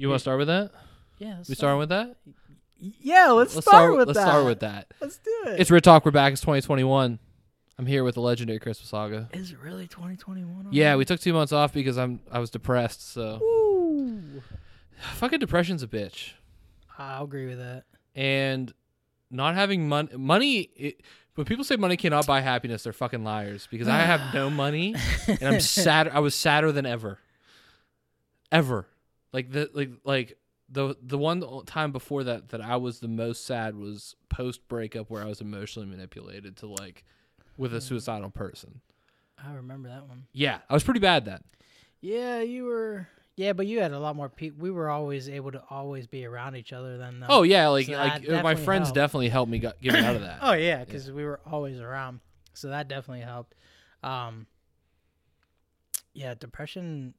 You want to start with that? Yeah. let's We start. starting with that? Yeah, let's, Let's start, with let's that. start with that. Let's do it. It's Red Talk. We're back. It's 2021. I'm here with the legendary Christmas saga. Is it really 2021? Yeah, we took two months off because I'm I was depressed. So Ooh. fucking depression's a bitch, I'll agree with that. and not having money. Money. It, when people say money cannot buy happiness, they're fucking liars. Because I have no money, and I'm sad. I was sadder than ever. Ever, like the like like the the one time before that that I was the most sad was post breakup where I was emotionally manipulated to like with a suicidal person. I remember that one. Yeah, I was pretty bad then. Yeah, you were. Yeah, but you had a lot more people. We were always able to always be around each other then. Though. Oh yeah, like So like my friends helped. definitely helped me get me out of that. Oh yeah, because we were always around, so that definitely helped. Um, yeah, depression.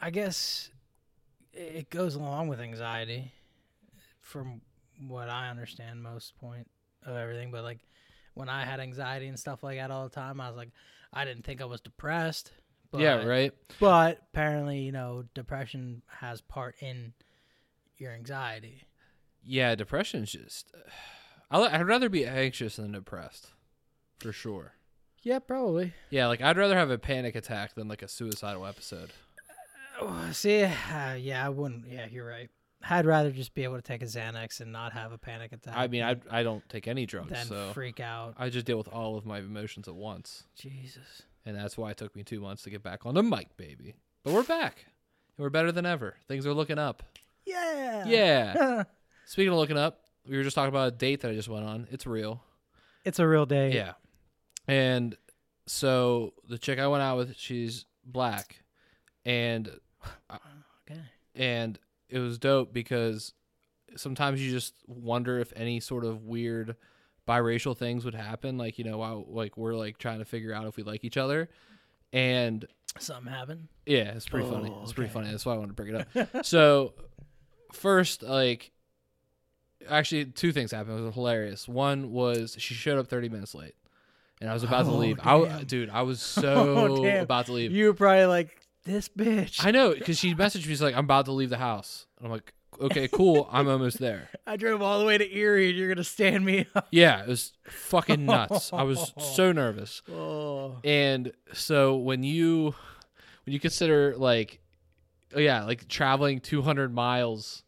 I, guess it goes along with anxiety, from what I understand. Most point of everything, but like when I had anxiety and stuff like that all the time, I was like, I didn't think I was depressed. But, yeah, right. But apparently, you know, depression has part in your anxiety. Yeah, depression's just. I'd rather be anxious than depressed, for sure. Yeah, probably. Yeah, like I'd rather have a panic attack than like a suicidal episode. Oh, see, uh, yeah, I wouldn't. Yeah, you're right. I'd rather just be able to take a Xanax and not have a panic attack. I mean, I I don't take any drugs, than so freak out. I just deal with all of my emotions at once, Jesus. and that's why it took me two months to get back on the mic, baby. But we're back, and we're better than ever. Things are looking up. Yeah. Yeah. Speaking of looking up, we were just talking about a date that I just went on. It's real. it's a real day. Yeah. And so the chick I went out with, she's black. And Okay. and it was dope because sometimes you just wonder if any sort of weird biracial things would happen like you know while like we're like trying to figure out if we like each other. And Something happened. yeah it's pretty funny. Oh, it's pretty funny. That's why i wanted to bring it up. So first like actually two things happened. It was hilarious. One was she showed up 30 minutes late and i was about to Oh, leave. I, dude i was oh, so Oh, about to leave. You were probably like this bitch. I know because she messaged me. She's like, "I'm about to leave the house." And I'm like, "Okay, cool. I'm almost there." I drove all the way to Erie, and you're gonna stand me up. Yeah, it was fucking nuts. I was so nervous. Oh. And so when you when you consider like, oh yeah, like traveling 200 miles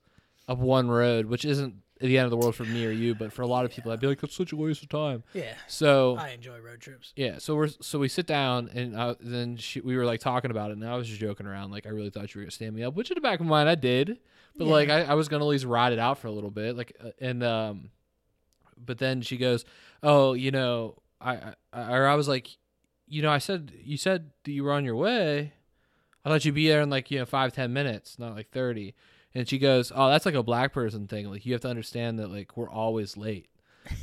up one road, which isn't the end of the world for me or you, but for a lot of people, I'd be like, "That's such a waste of time." Yeah. So I enjoy road trips. Yeah, so we're so we sit down and uh, then she, we were like talking about it, and I was just joking around, like I really thought you were gonna stand me up, which in the back of my mind I did, but Yeah. like I, I was gonna at least ride it out for a little bit, like uh, and um, but then she goes, oh, you know, I, I or I was like, you know, I said you said that you were on your way, I thought you'd be there in like you know five ten minutes, not like thirty, and she goes, oh, that's like a black person thing, like you have to understand that like we're always late.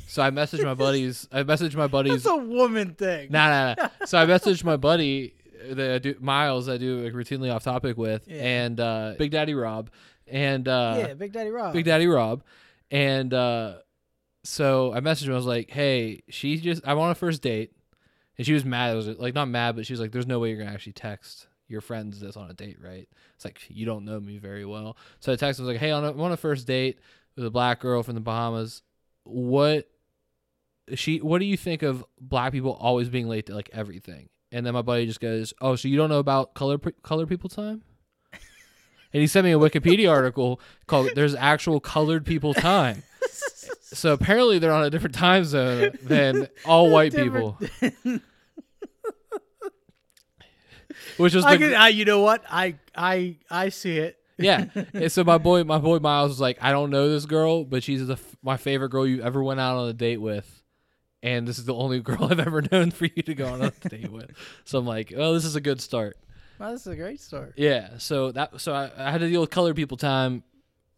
So I messaged my buddies. I messaged my buddies. That's a woman thing. Nah, nah, nah. So I messaged my buddy, that I do, Miles, I do like, routinely off topic with, Yeah. and uh, Big Daddy Rob, and uh, yeah, Big Daddy Rob. Big Daddy Rob, and uh, so I messaged him. I was like, "Hey, she just I'm on a first date," and she was mad. I was like, not mad, but she was like, "There's no way you're gonna actually text your friends this on a date, right?" It's like you don't know me very well. So I texted. I was like, "Hey, on a, on a first date with a black girl from the Bahamas. What she? What do you think of black people always being late to like everything?" And then my buddy just goes, "Oh, so you don't know about color color people time?" And he sent me a Wikipedia article called "There's actual colored people time." So apparently they're on a different time zone than all white people, which was I the, can, I, you know what? I I I see it. yeah. And so my boy, my boy Miles was like, "I don't know this girl, but she's the, my favorite girl you ever went out on a date with." And this is the only girl I've ever known for you to go on a date with. So I'm like, oh, this is a good start. Well, this is a great start. Yeah. So that so I, I had to deal with colored people time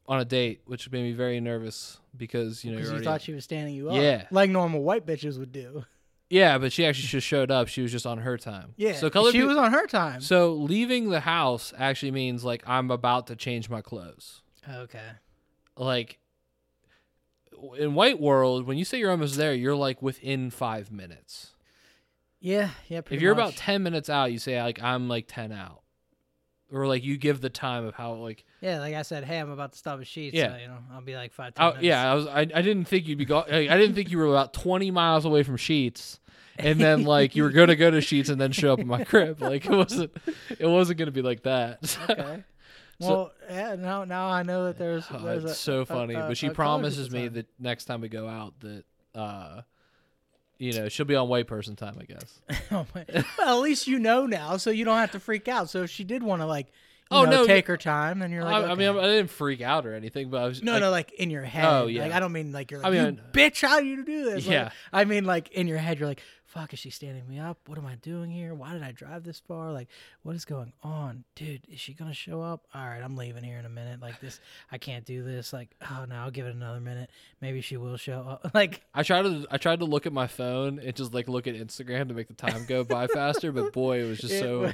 on a date, which made me very nervous because you know you already- thought she was standing you up. Yeah. Like normal white bitches would do. Yeah, but she actually just showed up. She was just on her time. Yeah. So colored she was on her time. So leaving the house actually means like I'm about to change my clothes. okay. Like in white world, when you say you're almost there, you're like within five minutes. Yeah. Yeah. If you're much. about ten minutes out, you say like I'm like ten out. or like you give the time of how like Yeah, like I said, hey, I'm about to stop at Sheetz. Yeah. So, you know, I'll be like five. 10 I, minutes. yeah I was I, I didn't think you'd be go like, I didn't think you were about twenty miles away from Sheetz. And then like you were gonna go to Sheetz and then show up in my crib. Like it wasn't it wasn't gonna be like that. Okay. So- Well, yeah. Now, now I know that there's. Oh, there's it's a, so funny. a- but she promises me that next time we go out that uh you know, she'll be on white person time, I guess. Oh well, at least you know now, so you don't have to freak out. So if she did want to like, Oh, know, no, take her time, and you're like, I, I mean. I didn't freak out or anything, but I was no, like, no, like in your head. Oh, yeah. Like I don't mean like you're I like, you mean- bitch, how you do this? Like, Yeah. I mean like in your head, you're like, fuck, is she standing me up? What am I doing here? Why did I drive this far? Like, what is going on, dude? Is she gonna show up? All right, I'm leaving here in a minute. Like this, I can't do this. Like, oh no, I'll give it another minute. Maybe she will show up. Like, I tried to I tried to look at my phone and just like look at Instagram to make the time go by faster, but boy, it was just so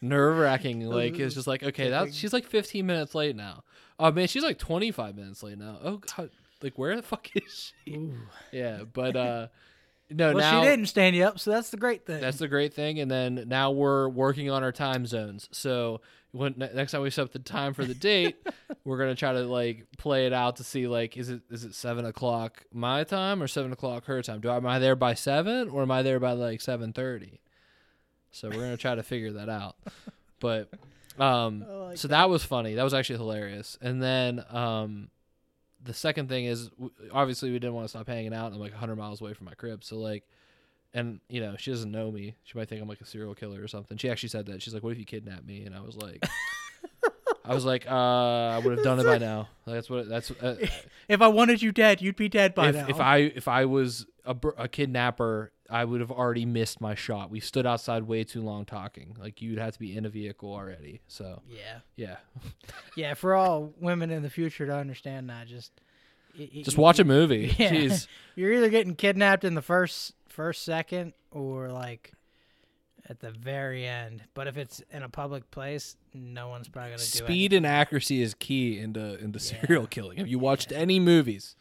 nerve wracking. Like it's just like okay, that's she's like 15 minutes late now. Oh man, she's like 25 minutes late now. Oh god, like where the fuck is she? ooh. Yeah, but uh, no, well, now she didn't stand you up, so that's the great thing. that's the great thing. And then now we're working on our time zones. So when next time we set up the time for the date, we're gonna try to like play it out to see like is it is it seven o'clock my time or seven o'clock her time? Do I, am I there by seven or am I there by like seven thirty? So we're gonna try to figure that out. But um, like so that was funny. That was actually hilarious. And then um, the second thing is w- obviously we didn't want to stop hanging out. I'm like 100 miles away from my crib, so like, and you know she doesn't know me. She might think I'm like a serial killer or something. She actually said that. She's like, "What if you kidnap me?" And I was like. I was like, uh, I would have done it by now. That's what. That's uh, if I wanted you dead, you'd be dead by if, now. if I if I was a, a kidnapper, I would have already missed my shot. We stood outside way too long talking. Like you'd have to be in a vehicle already. So yeah, yeah, yeah. For all women in the future to understand that, just just watch a movie. Yeah. Jeez. You're either getting kidnapped in the first first second or like at the very end. But if it's in a public place, no one's probably gonna do it. Speed and accuracy is key into into Yeah. serial killing. Have you watched any movies?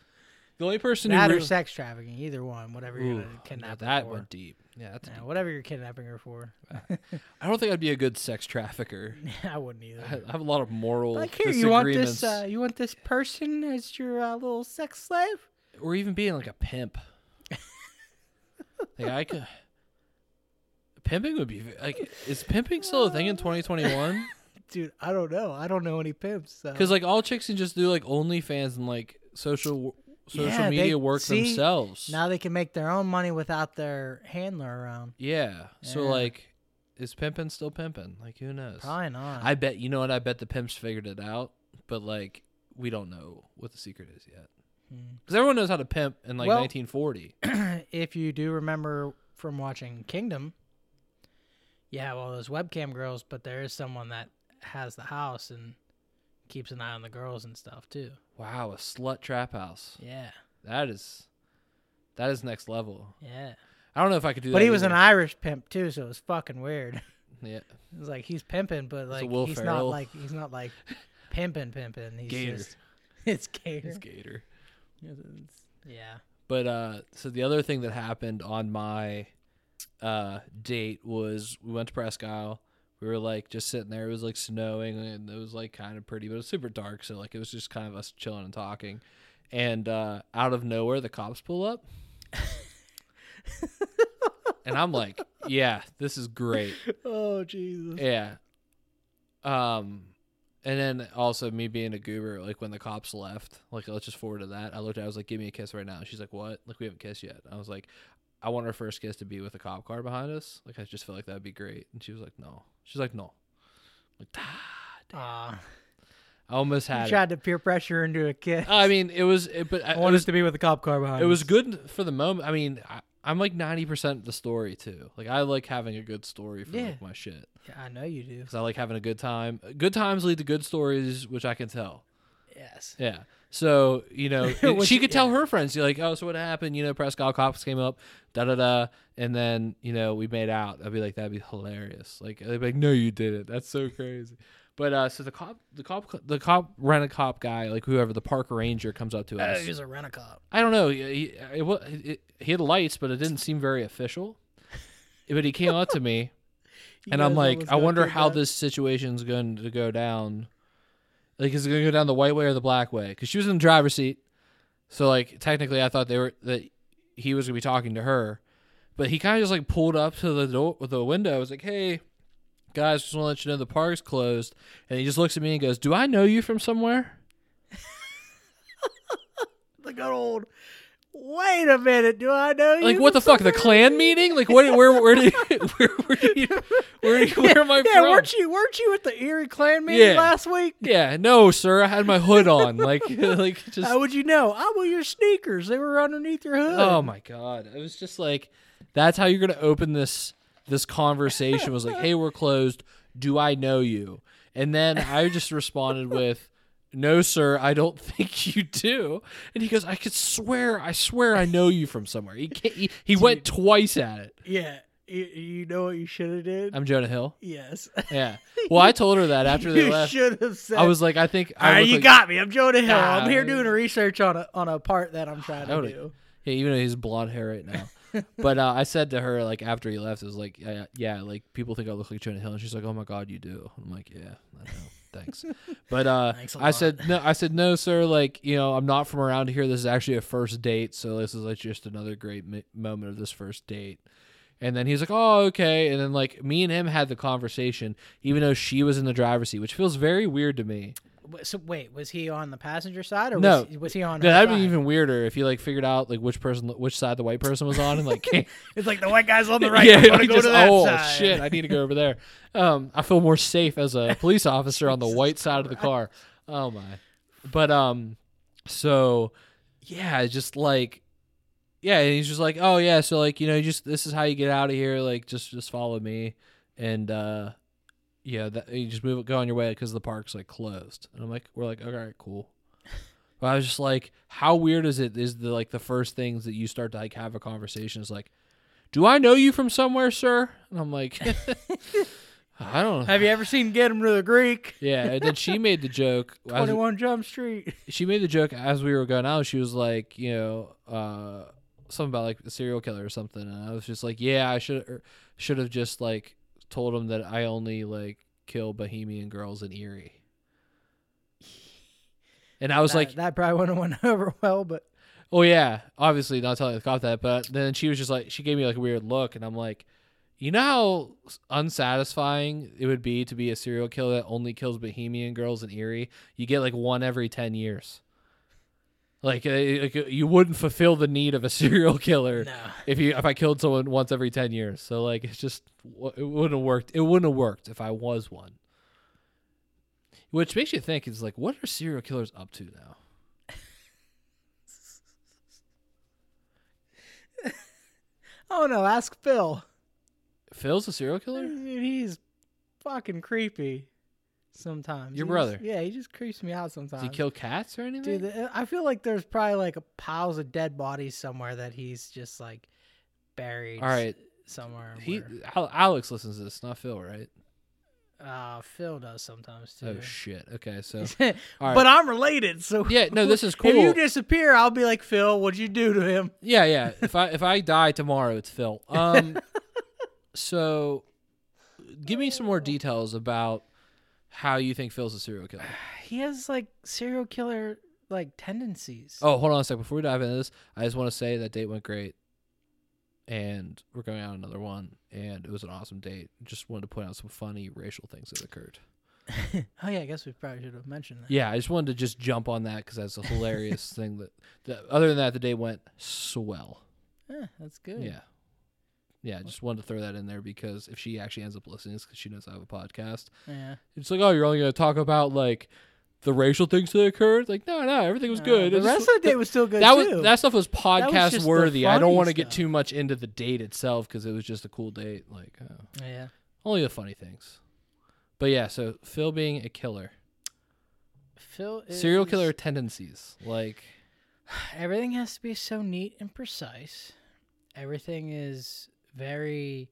The only person that who or really, sex trafficking, either one, whatever you're Ooh, gonna kidnap her that for. went deep. Yeah, that's Yeah, deep. whatever you're kidnapping her for. I don't think I'd be a good sex trafficker. I wouldn't either. I have a lot of moral Like here, you want this? Uh, you want this person as your uh, little sex slave? or even being like a pimp. like I could. Pimping would be like. Is pimping still a thing in 2021? Dude, I don't know. I don't know any pimps. So. Because like all chicks can just do like OnlyFans and like social social Yeah, they- media work see, themselves. now they can make their own money without their handler around. yeah. So like, is pimping still pimping? Like who knows? Probably not. I bet you know what I bet the pimps figured it out, but like we don't know what the secret is yet. Hmm. Because everyone knows how to pimp in like Well- 1940. if you do remember from watching Kingdom, you have all those webcam girls, but there is someone that has the house and keeps an eye on the girls and stuff too. Wow, a slut trap house. Yeah, That is that is next level. yeah. I don't know if I could do that. But he was an. Irish pimp too, so it was fucking weird. yeah. It was like he's pimping, but like he's Ferrell. not like he's not like pimping, pimping. He's Gator. just it's Gator. He's Gator. It's- yeah. But uh so the other thing that happened on my uh date was we went to Presque Isle. We were like just sitting there. It was like snowing and it was like kind of pretty, but it was super dark, so like it was just kind of us chilling and talking. And uh out of nowhere the cops pull up. and I'm like, yeah, this is great. Oh Jesus. Yeah. Um and then also me being a goober, like when the cops left, like let's just forward to that. I looked at, her, I was like, "Give me a kiss right now." She's like, "What?" Like we haven't kissed yet. I was like, "I want our first kiss to be with a cop car behind us." Like I just feel like that'd be great. And she was like, "No." She's like, "No." I'm like, ah, Ah, I almost you had it. tried to peer pressure into a kid. I mean, it was, it, but I, I it want was, us to be with a cop car behind. it was good for the moment. I mean, I, I'm like ninety percent the story too. Like I like having a good story for Yeah. like my shit. Yeah, I know you do. because I like having a good time. Good times lead to good stories, which I can tell. Yes. Yeah. So you know, Which- she could tell yeah. her friends, you're like, oh, so what happened? You know, Prescott cops came up, da da da, and then you know we made out. I'd be like, that'd be hilarious. Like they'd be like, no, you did it. That's so crazy. But uh, so the cop, the cop, the cop, rent a cop guy, like whoever, the park ranger comes up to Oh, us. he was a rent a cop. I don't know. He, he, it, it, he had lights, but it didn't seem very official. but he came up to me. And I'm like, I wonder how by- this situation's going to go down. Like, is it going to go down the white way or the black way? Because she was in the driver's seat, so like technically, I thought they were that he was going to be talking to her, but he kind of just like pulled up to the door the window. I was like, hey. Guys, just want to let you know the park's closed. And he just looks at me and goes, Do I know you from somewhere? the good old. Wait a minute, do I know you? Like what the fuck? The somewhere?" Klan meeting? Like what? Where? Where did? Where? Where? You, where, did- where am I yeah, from? weren't you weren't you at the Erie Klan meeting Yeah. last week? Yeah, no, sir. I had my hood on. Like, like just. How would you know? Ah, I wore your sneakers. They were underneath your hood. Oh my god! It was just like, that's how you're gonna open this this conversation. Was like, hey, we're closed. Do I know you? And then I just responded with, no, sir. I don't think you do. And he goes, I could swear. I swear, I know you from somewhere. He he, he went twice at it. Yeah, you, you know what you should have did? I'm Jonah Hill. yes. Yeah. Well, I told her that after they you left. should have said. I was like, I think All I right, you like- got me. I'm Jonah Hill. Ah. I'm here doing research on a on a part that I'm trying to do. Yeah, even though he's blonde hair right now. But uh, I said to her like after he left, it was like, yeah, yeah, like people think I look like Jonah Hill, and she's like, oh my god, you do. I'm like, yeah, I know, thanks. But uh, Thanks I lot. said no, I said no, sir. Like you know, I'm not from around here. This is actually a first date, so this is like just another great mi- moment of this first date. And then he's like, "Oh, okay." And then like me and him had the conversation, even though she was in the driver's seat, which feels very weird to me. So wait, was he on the passenger side or No. was, he, was he on? No, that'd be even weirder if you like figured out like which person, which side the white person was on, and like It's like the white guy's on the right. yeah, he go just, to that oh side. shit, I need to go over there. Um, I feel more safe as a police officer on the white side of the car. Oh my, but um, so yeah, just like yeah, and he's just like, oh yeah, so like you know, just this is how you get out of here. Like just just follow me, and uh, yeah, that you just move go on your way because the park's like closed. And I'm like, we're like, all right, cool. But I was just like, how weird is it? Is the like the first things that you start to like have a conversation is like, do I know you from somewhere, sir? And I'm like, I don't know. Have you ever seen Get Him to the Greek? Yeah, and then she made the joke. Twenty One Jump Street. she made the joke as we were going out. She was like, you know, uh, something about like a serial killer or something, and I was just like, yeah, I should should have just like told him that I only like kill Bahamian girls in Erie. And I was that, like, that probably wouldn't have went over well, but oh yeah, obviously not telling the cop that, but then she was just like, she gave me like a weird look, and I'm like, you know how unsatisfying it would be to be a serial killer that only kills Bahamian girls in Erie? You get like one every ten years. Like, uh, like uh, you wouldn't fulfill the need of a serial killer no. if you if I killed someone once every ten years. So like, it's just it wouldn't have worked. It wouldn't have worked if I was one. Which makes you think is like, what are serial killers up to now? Oh no, ask Phil. Phil's a serial killer. Dude, he's fucking creepy. Sometimes Your He brother? just- yeah, he just creeps me out sometimes. Does he kill cats or anything? Dude, I feel like there's probably like a piles of dead bodies somewhere that he's just like buried. All right, somewhere. he where- Alex listens to this, not Phil, right? uh, Phil does sometimes too. Oh shit. Okay, so but. I'm related, so Yeah, no, this is cool. If you disappear, I'll be like Phil. What'd you do to him? yeah, yeah. If I if I die tomorrow, it's Phil. Um, so give me some more details about how you think Phil's a serial killer. He has like serial killer like tendencies. Oh, hold on a sec. Before we dive into this, I just want to say that date went great, and we're going out another one, and it was an awesome date. Just wanted to point out some funny racial things that occurred. oh yeah, I guess we probably should have mentioned that. Yeah, I just wanted to just jump on that because that's a hilarious thing. That, that other than that, the day went swell. Yeah, that's good. Yeah. Yeah, just wanted to throw that in there because if she actually ends up listening, because she knows I have a podcast, Yeah. it's like, oh, you're only going to talk about like the racial things that occurred. Like, no, no, everything was Uh, good. The rest of the day was still good that too. was that stuff was podcast the worthy. I don't want to get too much into the date itself because it was just a cool date. Like, oh, yeah. only the funny things. But yeah, so Phil being a killer, Phil is, serial killer tendencies, like Everything has to be so neat and precise. Everything is very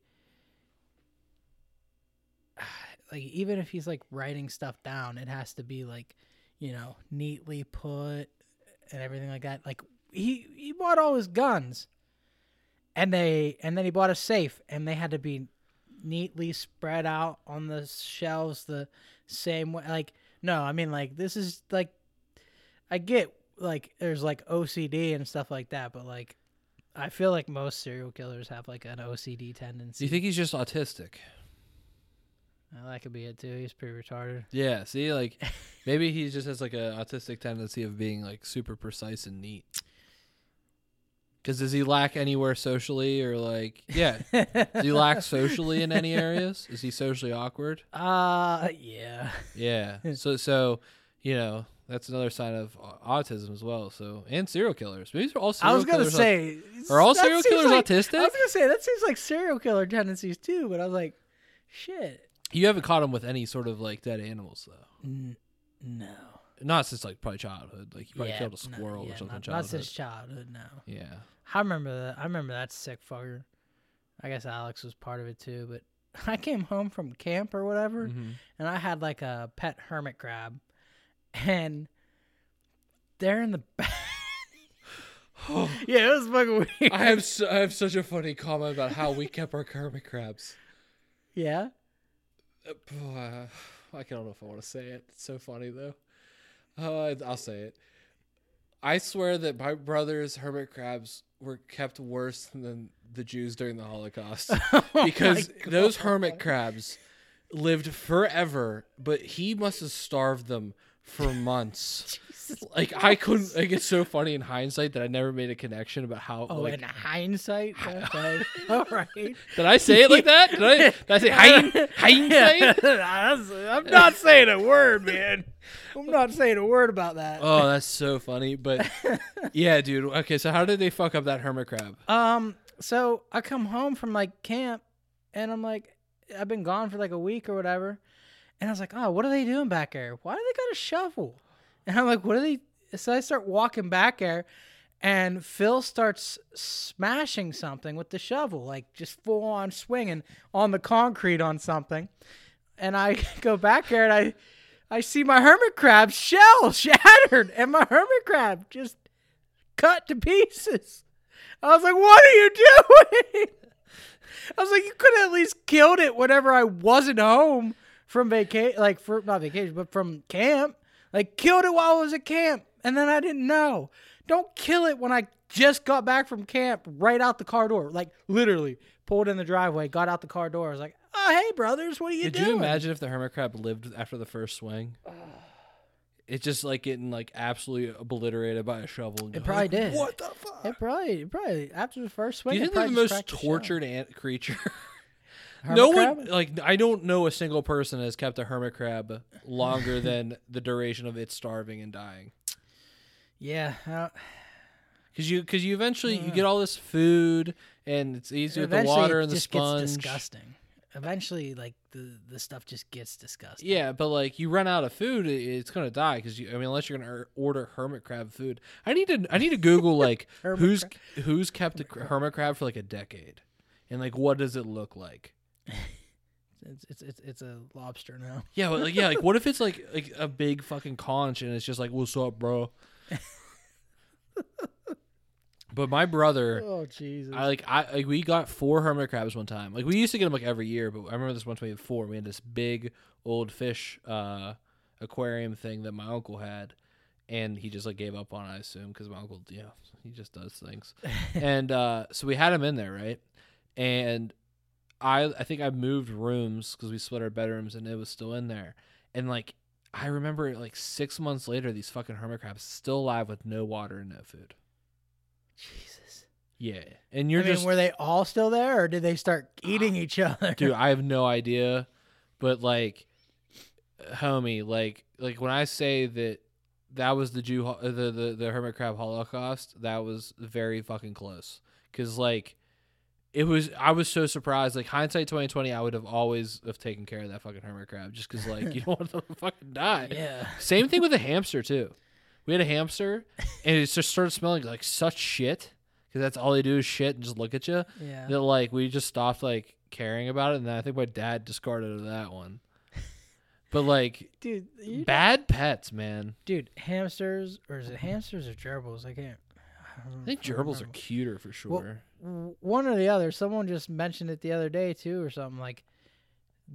like even if he's like writing stuff down, it has to be like, you know, neatly put and everything like that. Like he he bought all his guns and they and then he bought a safe and they had to be neatly spread out on the shelves the same way. Like, no, I mean like this is like, I get like there's like OCD and stuff like that, but like, I feel like most serial killers have like an OCD tendency. Do you think he's just autistic? Uh, that could be it too. He's pretty retarded. Yeah. See, like maybe he just has like an autistic tendency of being like super precise and neat. Because does he lack anywhere socially or like yeah? Does he lack socially in any areas? Is he socially awkward? Uh, yeah. Yeah. So so you know that's another sign of autism as well. So and serial killers. Maybe they're all Serial I was gonna say, are all serial killers like- autistic? I was gonna say that seems like serial killer tendencies too, but I was like, shit. You haven't caught him with any sort of like dead animals though. N- no. Not since like probably childhood. Like you probably Yeah, killed a no, squirrel yeah, or something. Not, childhood. not since childhood. No. yeah. I remember that. I remember that sick fucker. I guess Alex was part of it too, but I came home from camp or whatever, Mhm. and I had like a pet hermit crab, and they're in the back. yeah, it was fucking weird. I have su- I have such a funny comment about how we kept our hermit crabs. yeah. Uh, I don't know if I want to say it. It's so funny though. Uh, I'll say it. I swear that my brother's hermit crabs were kept worse than the Jews during the Holocaust because Oh my those hermit crabs lived forever, but he must have starved them for months. Like I couldn't. Like it's so funny in hindsight that I never made a connection about how. Oh, like, in hindsight. Okay. All right. did I say it like that? Did I? Did I say hind, hindsight? I'm not saying a word, man. I'm not saying a word about that. Oh, that's so funny. But yeah, dude. Okay, so how did they fuck up that hermit crab? Um, so I come home from like camp and I'm like, I've been gone for like a week or whatever. And I was like, oh, what are they doing back there? Why do they got a shovel? And I'm like, what are they? So I start walking back there and Phil starts smashing something with the shovel, like just full on swinging on the concrete on something. And I go back there and I, I see my hermit crab shell shattered and my hermit crab just cut to pieces. I was like, "What are you doing?" I was like, "You could have at least killed it whenever I wasn't home from vacation, like for not vacation, but from camp. Like, killed it while I was at camp, and then I didn't know. Don't kill it when I just got back from camp, right out the car door. Like, literally pulled in the driveway, got out the car door. I was like, "Oh, hey, brothers, what are you Did doing?" you imagine if the hermit crab lived after the first swing? It's just like getting like absolutely obliterated by a shovel. and It probably like, did. What the fuck? It probably, it probably after the first swing. Do you think they're the most cracked the tortured ant creature? Hermit no crab? one like I don't know a single person has kept a hermit crab longer than the duration of it starving and dying. Yeah, uh, Because you, because you eventually you get all this food and it's easy with the eventually water it and the just sponge. gets disgusting. Eventually, like the the stuff just gets disgusting. Yeah, but like you run out of food, i- it's gonna die because you. I mean, unless you're gonna or- order hermit crab food. I need to. I need to Google like Hermit who's who's kept a cr- hermit crab for like a decade, and like what does it look like? It's it's it's, it's a lobster now. Yeah, but, like yeah, like what if it's like like a big fucking conch and it's just like what's up, bro? but my brother, Oh Jesus! I like I like we got four hermit crabs one time. Like we used to get them like every year, but I remember this one time we had four. We had this big old fish uh aquarium thing that my uncle had, and he just like gave up on. it, I assume because my uncle, you know, he just does things. and uh so we had him in there, right? And I I think I moved rooms because we split our bedrooms, and it was still in there. And like I remember, like six months later, these fucking hermit crabs still alive with no water and no food. Jesus. Yeah, and you're I mean, just were they all still there, or did they start ah, eating each other? dude i have no idea but like homie like like when i say that that was the jew the the, the hermit crab holocaust that was very fucking close because like it was i was so surprised like hindsight 2020 i would have always have taken care of that fucking hermit crab just because like you don't want them to fucking die yeah. same thing with a hamster too we had a hamster and it just started smelling like such shit because that's all they do is shit and just look at you Yeah. that like we just stopped like caring about it and then i think my dad discarded that one but like Dude, bad pets man dude, hamsters or is it hamsters or gerbils? I can't. i think gerbils are cuter for sure w- one or the other. Someone just mentioned it the other day too, or something like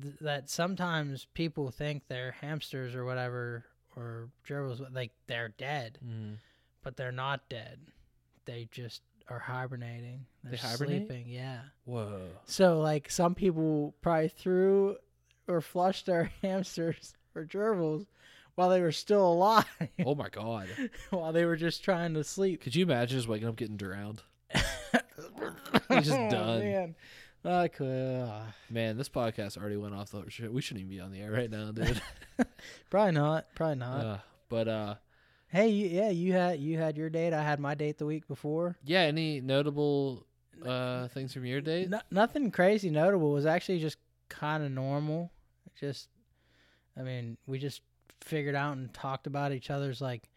th- that sometimes people think they're hamsters or whatever or gerbils, like they're dead, Mm. but they're not dead. They just are hibernating. They're They hibernate? sleeping. Yeah. Whoa. So like some people probably threw or flushed their hamsters or gerbils while they were still alive, Oh my god. while they were just trying to sleep. Could you imagine just waking up getting drowned? He's just Oh, done. Man. I could. uh, Man, this podcast already went off the shit. We shouldn't even be on the air right now, dude. probably not. Probably not. uh, but uh Hey, you, yeah, you had you had your date. I had my date the week before. yeah, any notable uh things from your date? No, nothing crazy notable. It was actually just kind of normal. Just, I mean, we just figured out and talked about each other's like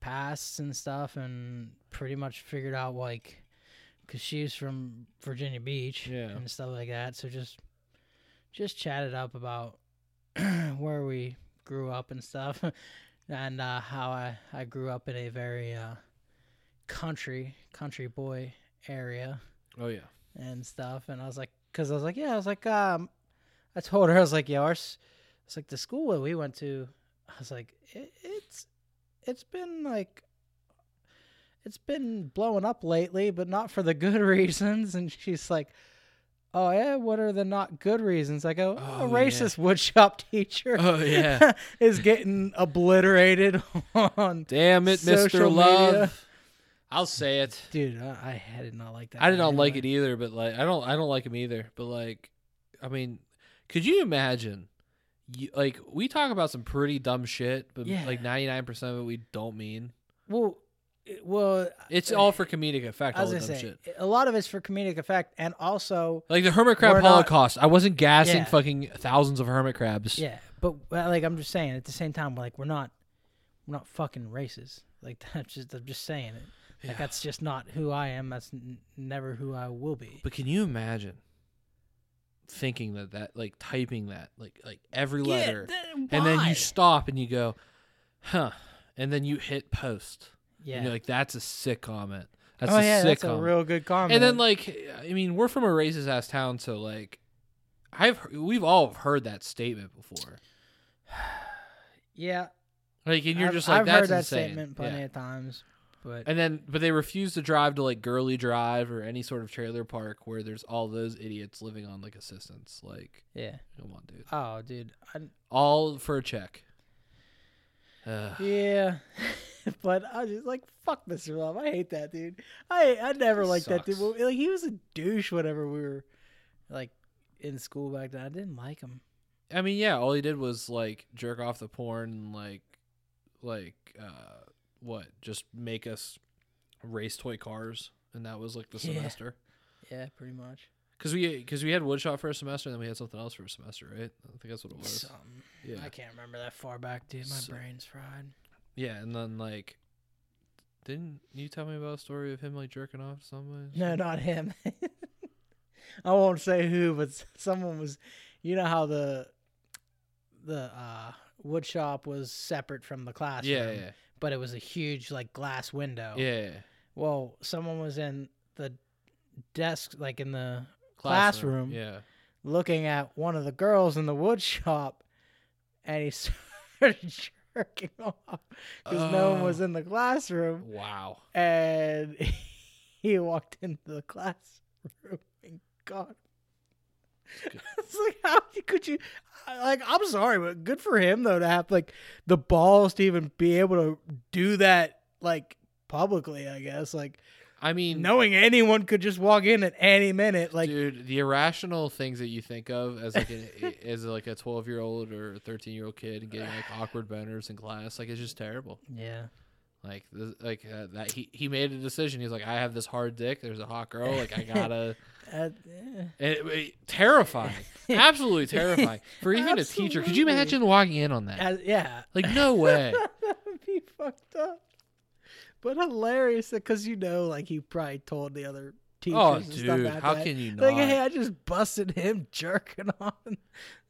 pasts and stuff, and pretty much figured out like, cause she's from Virginia Beach Yeah. and stuff like that. So just, just chatted up about where we grew up and stuff, and uh, how I I grew up in a very uh, country country boy area Oh yeah. and stuff. And I was like, because I was like, yeah, I was like, um, I told her, I was like, yeah, ours, it's like the school that we went to. I was like, it, it's, it's been like, it's been blowing up lately, but not for the good reasons. And she's like, oh yeah, what are the not good reasons? I go, Oh, a yeah. racist woodshop teacher. Oh yeah. is getting obliterated on. Damn it, Mr. Love. media. I'll say it. Dude, I, I did not like that. I did not like it either, but like I don't I don't like him either. But like I mean, could you imagine you, like we talk about some pretty dumb shit, but Yeah. like 99% of it we don't mean. Well, well, It's uh, all for comedic effect I all was the gonna say shit. a lot of it's for comedic effect, and also Like the hermit crab We're not- holocaust. I wasn't gassing Yeah. fucking thousands of hermit crabs. yeah. But well, like I'm just saying, at the same time, like we're not, we're not fucking racist. Like that's just I'm just saying it. Like that's just not who I am. That's n- never who I will be. But can you imagine thinking that that like typing that like like every letter and then you stop and you go, "Huh." And then you hit post. Yeah. You're like, that's a sick comment. That's oh a yeah, sick that's a real good comment. and then like, I mean, we're from a racist ass town, so like, I've we've all heard that statement before. yeah, Like, and you're I've, just like, I've that's heard that insane. statement plenty Yeah. of times. But And then, but they refuse to drive to like Gurley Drive or any sort of trailer park where there's all those idiots living on like assistance. Like, yeah, come on, dude. oh dude, I, All for a check. Ugh. Yeah, but I was just like, fuck Mr. Love. I hate that dude. I I never liked that dude. Like he was a douche whenever we were like in school back then. I didn't like him. I mean, yeah, all he did was like jerk off the porn and like, like, uh, what? Just make us race toy cars, and that was like the Yeah. semester. Yeah, pretty much. Cause we, because we had woodshop for a semester, and then we had something else for a semester, right? I think that's what it was. Something. Yeah, I can't remember that far back, dude. My So- brain's fried. Yeah, and then like, didn't you tell me about a story of him like jerking off to somebody? No, not him. I won't say who, but someone was. You know how the the uh, wood shop was separate from the classroom, Yeah, yeah, but it was a huge like glass window. yeah. Well, someone was in the desk, like in the Classroom. Classroom. Yeah. looking at one of the girls in the wood shop, and he started jerking off because no one was Oh. in the classroom, Wow. and he walked into the classroom and got. It's like how could you? Like I'm sorry, but good for him though to have like the balls to even be able to do that like publicly. I guess like I mean, knowing anyone could just walk in at any minute. Like dude, the irrational things that you think of as like an, as like a twelve year old or thirteen year old kid getting like awkward boners in class, like it's just terrible. yeah, Like, this, like uh, that he he made a decision. He's like, I have this hard dick. There's a hot girl. Like, I gotta. uh. It, it- terrifying, absolutely terrifying for even a teacher. Could you imagine walking in on that? As- yeah. Like, no way. that would be fucked up. But hilarious because you know, like he probably told the other teachers oh, and stuff dude, like how that. can you not? Like, hey, I just busted him jerking on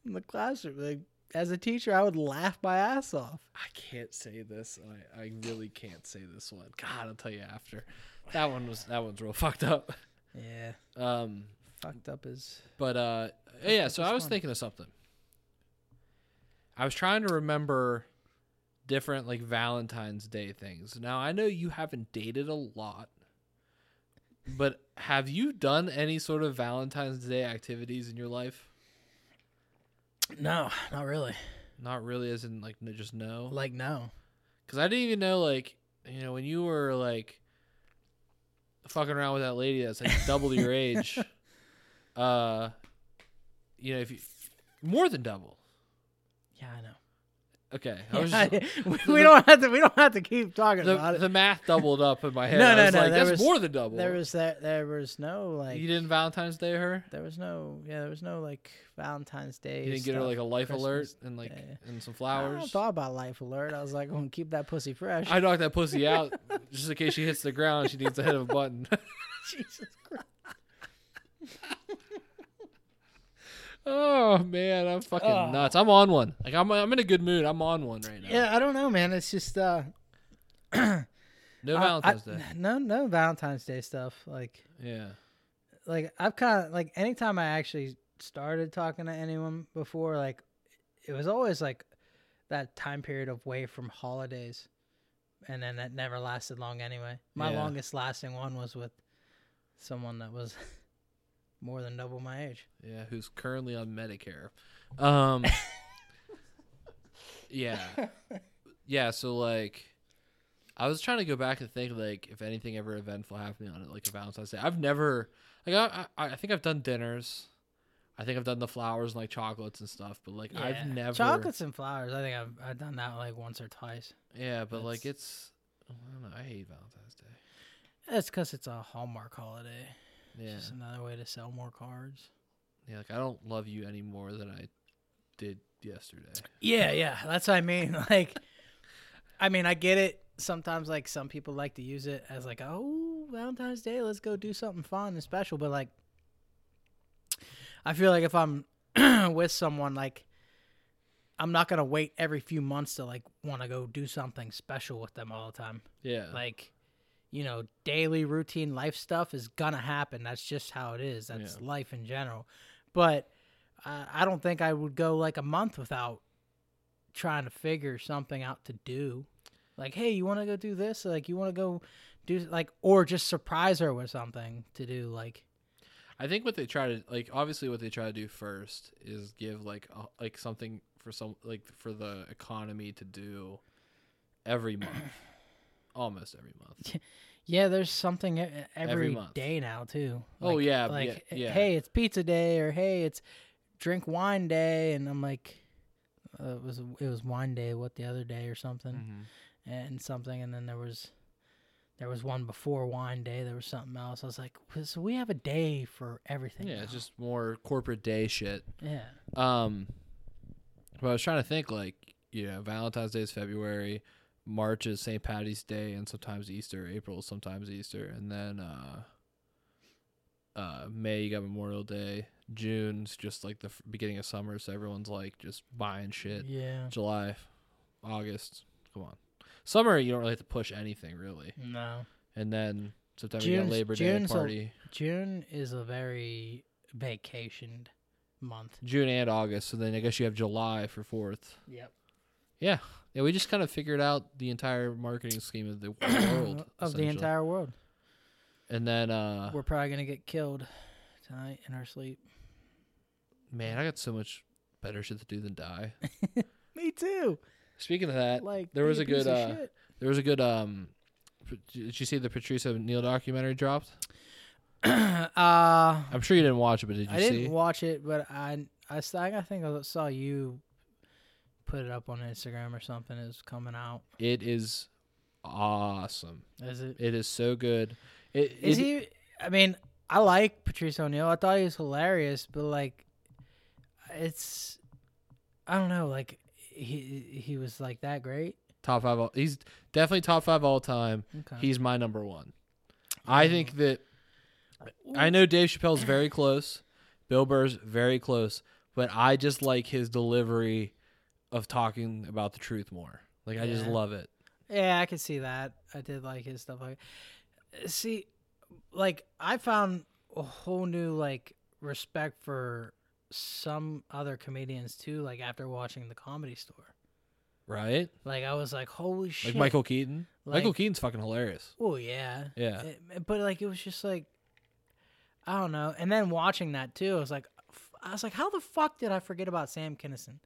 in the classroom. Like, as a teacher, I would laugh my ass off. I can't say this. I, I really can't say this one. God, I'll tell you after. That one was that one's real fucked up. Yeah. Um, fucked up is. But uh, yeah. So I was fun. thinking of something. I was trying to remember different like Valentine's Day things. Now I know you haven't dated a lot, but have you done any sort of Valentine's Day activities in your life? No, not really. Not really, as in like no, just no. Like no. Because I didn't even know like you know when you were like fucking around with that lady that's like double your age. Uh, you know if you more than double. Yeah, I know. Okay, I was just, we, we don't have to. We don't have to keep talking about the, it. the math doubled up in my head. No, no, was no, Like, that's was- more than double. There was that. There was no like. you didn't Valentine's Day her. There was no. Yeah, there was no like Valentine's Day. You didn't get her like a life alert and like Yeah, and some flowers. I thought about life alert. I was like, I'm gonna keep that pussy fresh. I knocked that pussy out just in case she hits the ground. She needs the hit of a button. Jesus Christ. Oh man, I'm fucking Oh. nuts. I'm on one. Like I'm I'm in a good mood. I'm on one right now. Yeah, I don't know, man. It's just uh. No Valentine's I- Day. No, no Valentine's Day stuff. Like, Yeah. like I've kind of like anytime I actually started talking to anyone before, like it was always like that time period of way from holidays, and then that never lasted long anyway. My Yeah. longest lasting one was with someone that was more than double my age. Yeah, who's currently on Medicare. Um Yeah. Yeah, so like I was trying to go back and think like if anything ever eventful happened on it, like a Valentine's Day. I've never like I I, I think I've done dinners. I think I've done the flowers and like chocolates and stuff, but like Yeah. I've never chocolates and flowers. I think I've I've done that like once or twice. Yeah, but like it's I don't know, I hate Valentine's Day. That's because it's a Hallmark holiday. Yeah. Just another way to sell more cards. Yeah, like I don't love you any more than I did yesterday. Yeah, yeah, that's what I mean. Like, I mean, I get it. Sometimes, like, some people like to use it as like, oh, Valentine's Day, let's go do something fun and special. But like, I feel like if I'm with someone, like, I'm not gonna wait every few months to like want to go do something special with them all the time. Yeah. Like, you know, daily routine life stuff is gonna happen. That's just how it is. That's Yeah. life in general. But uh, I don't think I would go like a month without trying to figure something out to do. Like, hey, you want to go do this? Like, you want to go do like, or just surprise her with something to do. Like, I think what they try to like obviously what they try to do first is give like a, like something for some like for the economy to do every month. Almost every month. yeah, there's something every month. day now too. Oh, yeah, like yeah, yeah. hey, it's pizza day, or hey, it's drink wine day, and I'm like, uh, it was it was wine day. What the other day or something, Mm-hmm. and something, and then there was there was one before wine day. There was something else. I was like, so we have a day for everything. Yeah, now. it's just more corporate day shit. yeah. Um but I was trying to think like, you know, Valentine's Day is February, March is St. Patty's Day and sometimes Easter, April sometimes Easter, and then uh uh May you got Memorial Day, June's just like the f- beginning of summer, so everyone's like just buying shit. Yeah. July, August. Come on. Summer, you don't really have to push anything, really. No. And then September, you got June's- Labor Day June's a- party. June is a very vacationed month. June and August. So then I guess you have July for 4th. Yep. Yeah. Yeah, we just kind of figured out the entire marketing scheme of the world. of the entire world. And then, uh, We're probably gonna get killed tonight in our sleep. man, I got so much better shit to do than die. Me too. Speaking of that, Like there was a good, uh, there was a good, um, did you see the Patrice O'Neal documentary dropped? uh, I'm sure you didn't watch it, but did you I see? didn't watch it, but I I, I think I saw you put it up on Instagram or something. It was coming out. it is awesome. Is it? It is so good. It, Is it- he? I mean, I like Patrice O'Neal. I thought he was hilarious, but like, it's I don't know. Like he he was like that great. top five? All, he's definitely top five all time. Okay. He's my number one. I mm. think that I know Dave Chappelle's very close, Bill Burr's very close, but I just like his delivery of talking about the truth more. Like I just Yeah. love it. Yeah, I could see that. I did like his stuff. Like, see, like I found a whole new like respect for some other comedians too. Like after watching the Comedy Store, right? like I was like, holy shit, Like Michael Keaton. Michael Like- Keaton's fucking hilarious. Oh yeah, Yeah. It- but like it was just like, I don't know. And then watching that too, I was like, f- I was like, how the fuck did I forget about Sam Kinison?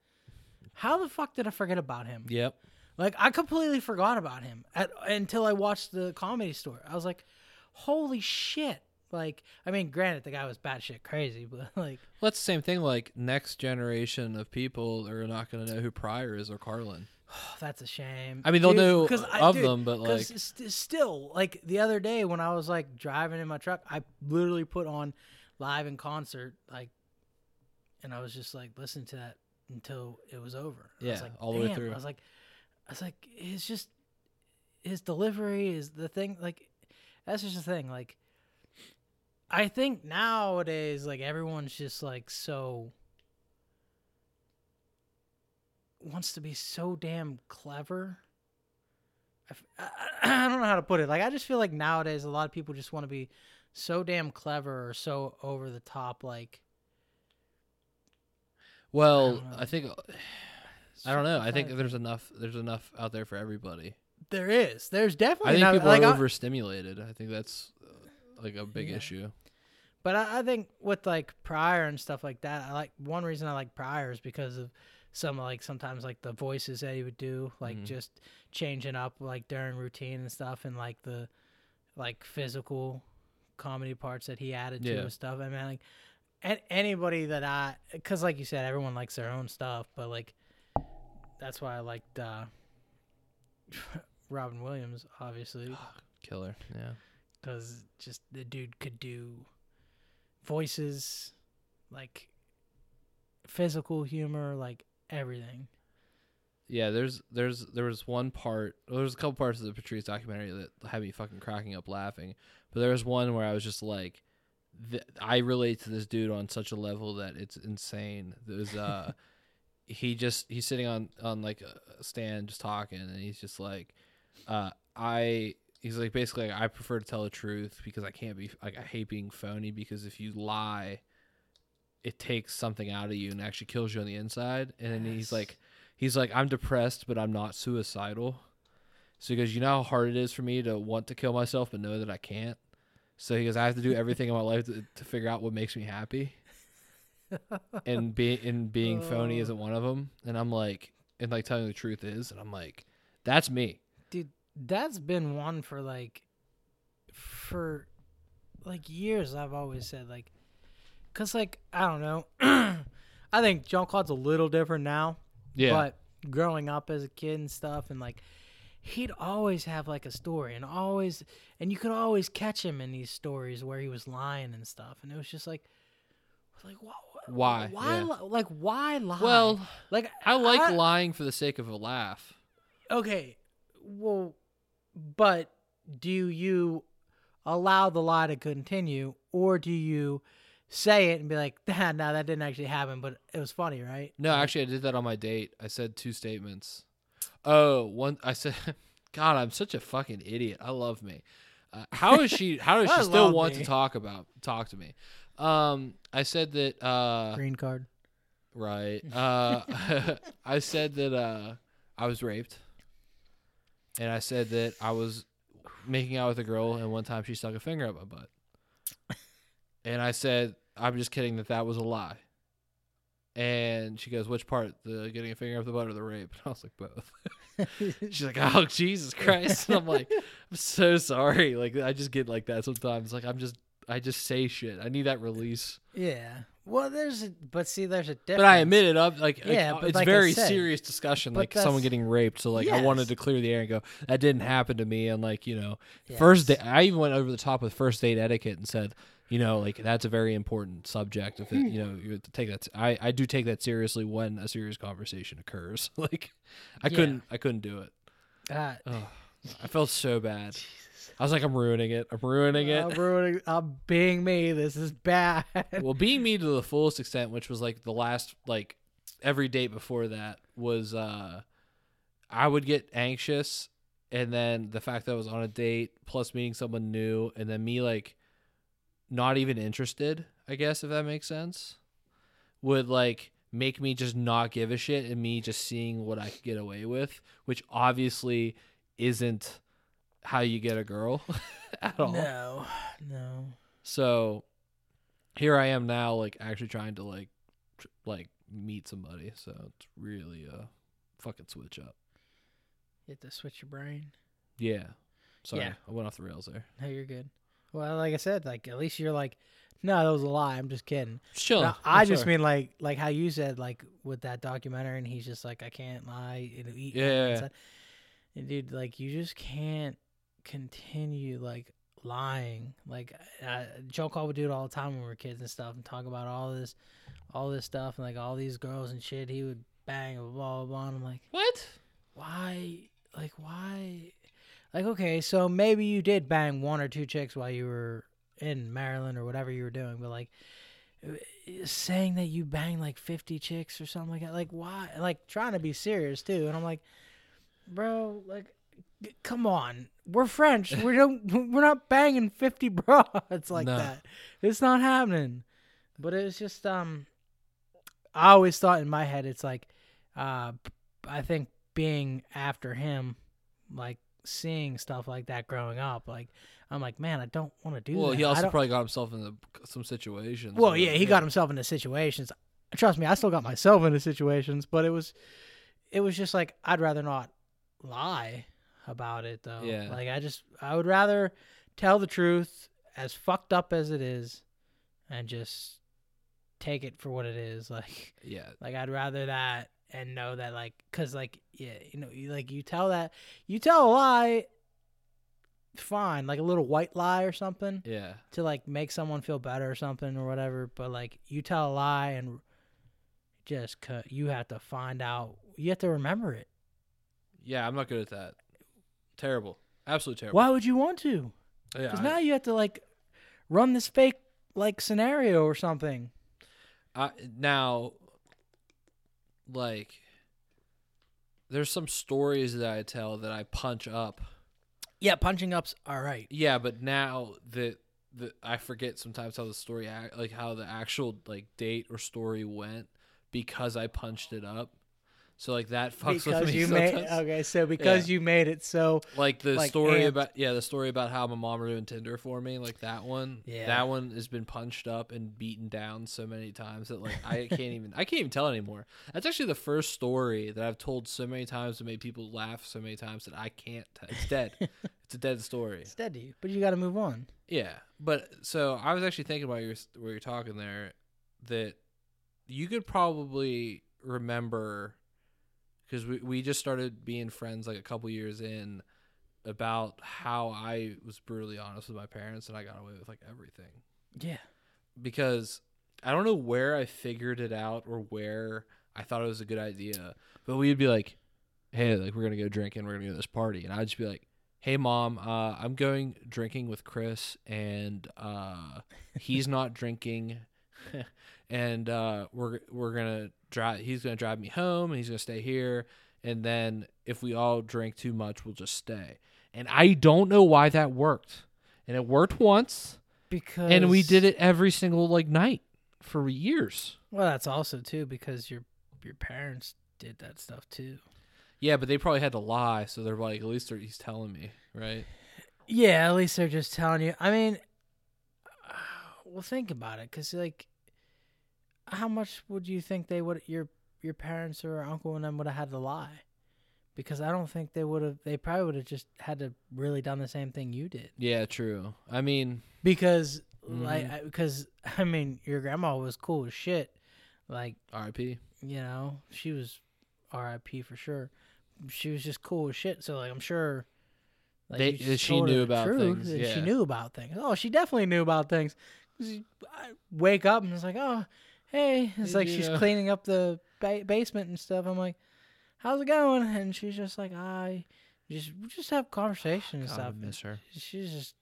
How the fuck did I forget about him? Yep. Like I completely forgot about him at, until I watched the Comedy Store. I was like, holy shit. Like, I mean, granted, the guy was batshit crazy, but like, Well, that's the same thing. Like next generation of people are not going to know who Pryor is or Carlin. oh, that's a shame. I mean, they'll Dude, know 'cause I- of dude, them, but like, st- still, like the other day when I was like driving in my truck, I literally put on live in concert, like, and I was just like listening to that until it was over. I Yeah, was like, all the way through. I was like, I was like, it's just his delivery is the thing. Like, that's just the thing. Like, I think nowadays, like everyone's just like so wants to be so damn clever. I, f- I- I don't know how to put it. Like I just feel like nowadays a lot of people just want to be so damn clever or so over the top. Like well, don't. I, think I don't know. I think there's enough. There's enough out there for everybody. there is. There's definitely. I think not, people like, are I- overstimulated. I think that's uh, like a big Yeah. issue. But I, I think with like Pryor and stuff like that, I like one reason I like Pryor is because of some like sometimes like the voices that he would do, like Mhm. just changing up like during routine and stuff, and like the like physical comedy parts that he added to Yeah. his stuff. I mean, like a- anybody that I, because like you said, everyone likes their own stuff, but like that's why I liked uh, Robin Williams, obviously Killer. Yeah. because just the dude could do voices, like physical humor, like everything. Yeah, there's there's there was one part. Well, there was a couple parts of the Patrice documentary that had me fucking cracking up laughing. But there was one where I was just like, th- I relate to this dude on such a level that it's insane. There's uh, he just he's sitting on on like a stand just talking, and he's just like, uh, I. He's like basically like, I prefer to tell the truth because I can't be like I hate being phony because if you lie, it takes something out of you and actually kills you on the inside. And then he's like, he's like, I'm depressed, but I'm not suicidal. So he goes, you know how hard it is for me to want to kill myself but know that I can't. So he goes, I have to do everything in my life to, to figure out what makes me happy. and be and being phony Oh. isn't one of them. And I'm like, and like telling the truth is, and I'm like, that's me. Dude, that's been one for like, for like years. I've always said like, cause like I don't know. I think John Claude's a little different now. Yeah. But growing up as a kid and stuff, and like, he'd always have like a story, and always, and you could always catch him in these stories where he was lying and stuff, and it was just like, like wh- wh- Why? why, Yeah. li- like why lie? well, like I like lying for the sake of a laugh. okay, well, but do you allow the lie to continue, or do you say it and be like, nah, no, that didn't actually happen, but it was funny, right? No, actually, I did that on my date. I said two statements. Oh, one. I said, "God, I'm such a fucking idiot." I love me. Uh, how is she? How does she still want me. to talk about talk to me? Um, I said that. Uh, Green card. right. Uh, I said that uh, I was raped, and I said that I was making out with a girl, and one time she stuck a finger up my butt, and I said, "I'm just kidding that that was a lie." And she goes, "Which part? The getting a finger up the butt or the rape?" And I was like, "Both." She's like, "Oh Jesus Christ!" And I'm like, "I'm so sorry." Like I just get like that sometimes. Like I'm just, I just say shit. I need that release. Yeah. Well, there's a, but see, there's a difference. But I admit it up. Like, Yeah, uh, it's like very said- serious discussion. Like someone getting raped. So like, I wanted to clear the air and go, "That didn't happen to me." And like, you know, first Yes. date. I even went over the top with first date etiquette and said, you know, like that's a very important subject. If it, you know, you have to take that. I I do take that seriously when a serious conversation occurs. like, I Yeah. couldn't I couldn't do it. Uh, Oh, I felt so bad. I was like, I'm ruining it. I'm ruining it. I'm ruining. I'm being me. This is bad. well, being me to the fullest extent, which was like the last like every date before that was uh I would get anxious and then the fact that I was on a date plus meeting someone new and then me like not even interested. I guess if that makes sense, would like make me just not give a shit and me just seeing what I could get away with, which obviously isn't how you get a girl at all. No, no. So here I am now, like actually trying to like tr- like meet somebody. So it's really a fucking switch up. You have to switch your brain. Yeah. Sorry, Yeah. I went off the rails there. No, you're good. Well, like I said, like at least you're like, no, that was a lie. I'm just kidding. No, I just sorry. mean like like how you said like with that documentary, and he's just like, I can't lie. It'll eat. Yeah, my yeah, yeah. And dude, like you just can't continue like lying. Like uh, Joe Call would do it all the time when we were kids and stuff, and talk about all this, all this stuff, and like all these girls and shit. He would bang and blah blah blah. And I'm like, what? why? Like why? Like okay, so maybe you did bang one or two chicks while you were in Maryland or whatever you were doing, but like uh, saying that you banged like 50 chicks or something like that, like why? Like trying to be serious too, and I'm like, bro, like g- come on, we're French, we don't, we're not banging 50 broads like No. that. It's not happening. But it's just um, I always thought in my head it's like, uh, I think being after him, like seeing stuff like that growing up, like I'm like, man, I don't want to do that. Well, that. he also probably got himself into some situations. well, yeah, he got himself into situations. Trust me, I still got myself into situations, but it was, it was just like I'd rather not lie about it though. Yeah. Like I just, I would rather tell the truth, as fucked up as it is, and just take it for what it is. Like, Yeah, like I'd rather that and know that like, cause like, yeah, you know, you, like you tell that, you tell a lie, fine, like a little white lie or something yeah, to like make someone feel better or something or whatever but like you tell a lie and just cut you have to find out you have to remember it yeah. I'm not good at that. Terrible. Absolutely terrible. why would you want to Yeah, because I- now you have to like run this fake like scenario or something I, now, like, there's some stories that I tell that I punch up. yeah punching up's all right Yeah, but now that that I forget sometimes how the story, act, like how the actual like date or story went because I punched it up. So like that fucks with because me you sometimes. made okay so because you made it so Like the like, story amped. about yeah, the story about how my mom doing Tinder for me, like that one. Yeah. That one has been punched up and beaten down so many times that like I can't even I can't even tell anymore. That's actually the first story that I've told so many times and made people laugh so many times that I can't tell. It's dead. it's a dead story. steady but you got to move on Yeah, but so I was actually thinking about your where you're talking there that you could probably remember because we we just started being friends like a couple years in about how I was brutally honest with my parents and I got away with like everything. Yeah. Because I don't know where I figured it out or where I thought it was a good idea, but we'd be like, "Hey, like we're gonna go drinking, we're gonna go to this party," and I'd just be like, "Hey, mom, uh, I'm going drinking with Chris, and uh, he's not drinking, and uh, we're we're gonna drive. He's gonna drive me home, and he's gonna stay here, and then if we all drink too much, we'll just stay." And I don't know why that worked, and it worked once because and we did it every single like night for years. well that's also too because your your parents did that stuff too Yeah, but they probably had to lie, so they're like, at least they're, he's telling me, right? Yeah, at least they're just telling you. I mean, uh, well, think about it, because like, how much would you think they would your your parents or uncle and them would have had to lie? Because I don't think they would have. They probably would have just had to really done the same thing you did. Yeah, true. I mean, Because like, Mhm. I- because I mean, your grandma was cool as shit. Like, R.I.P. you know, she was R.I.P. for sure. She was just cool as shit. So like, I'm sure. Like, They- she knew about truth, things, and She knew about things. Oh, she definitely knew about things. I wake up and it's like, oh, hey. It's like she's cleaning up the ba- basement and stuff. I'm like, how's it going? And she's just like, I just just have conversation and God, stuff. I miss her. She's just.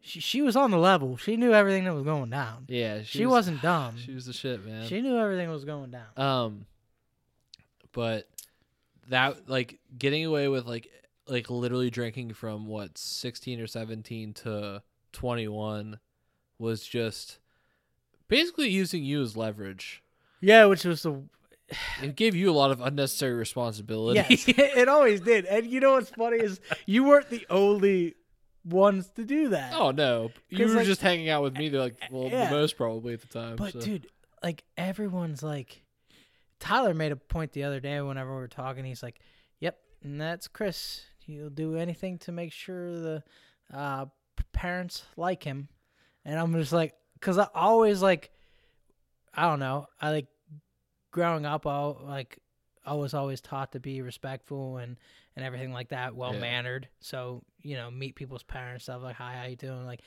She, she was on the level. She knew everything that was going down. Yeah, She, wasn't dumb. She was the shit, man. She knew everything was going down. Um, but that like getting away with like like literally drinking from what sixteen or seventeen to twenty one was just Basically, using you as leverage. Yeah, which was the It gave you a lot of unnecessary responsibility. yes, it always did. And you know what's funny is you weren't the only ones to do that. oh no, you were like- just hanging out with me. They're like, well, Yeah. the most probably at the time. But so. dude, like everyone's like, Tyler made a point the other day whenever we were talking. He's like, "Yep, and that's Chris. He'll do anything to make sure the uh, parents like him." And I'm just like, because I always like, I don't know, I like growing up. I like I was always taught to be respectful and and everything like that, well mannered. So you know, meet people's parents, stuff like, "Hi, how you doing?" Like,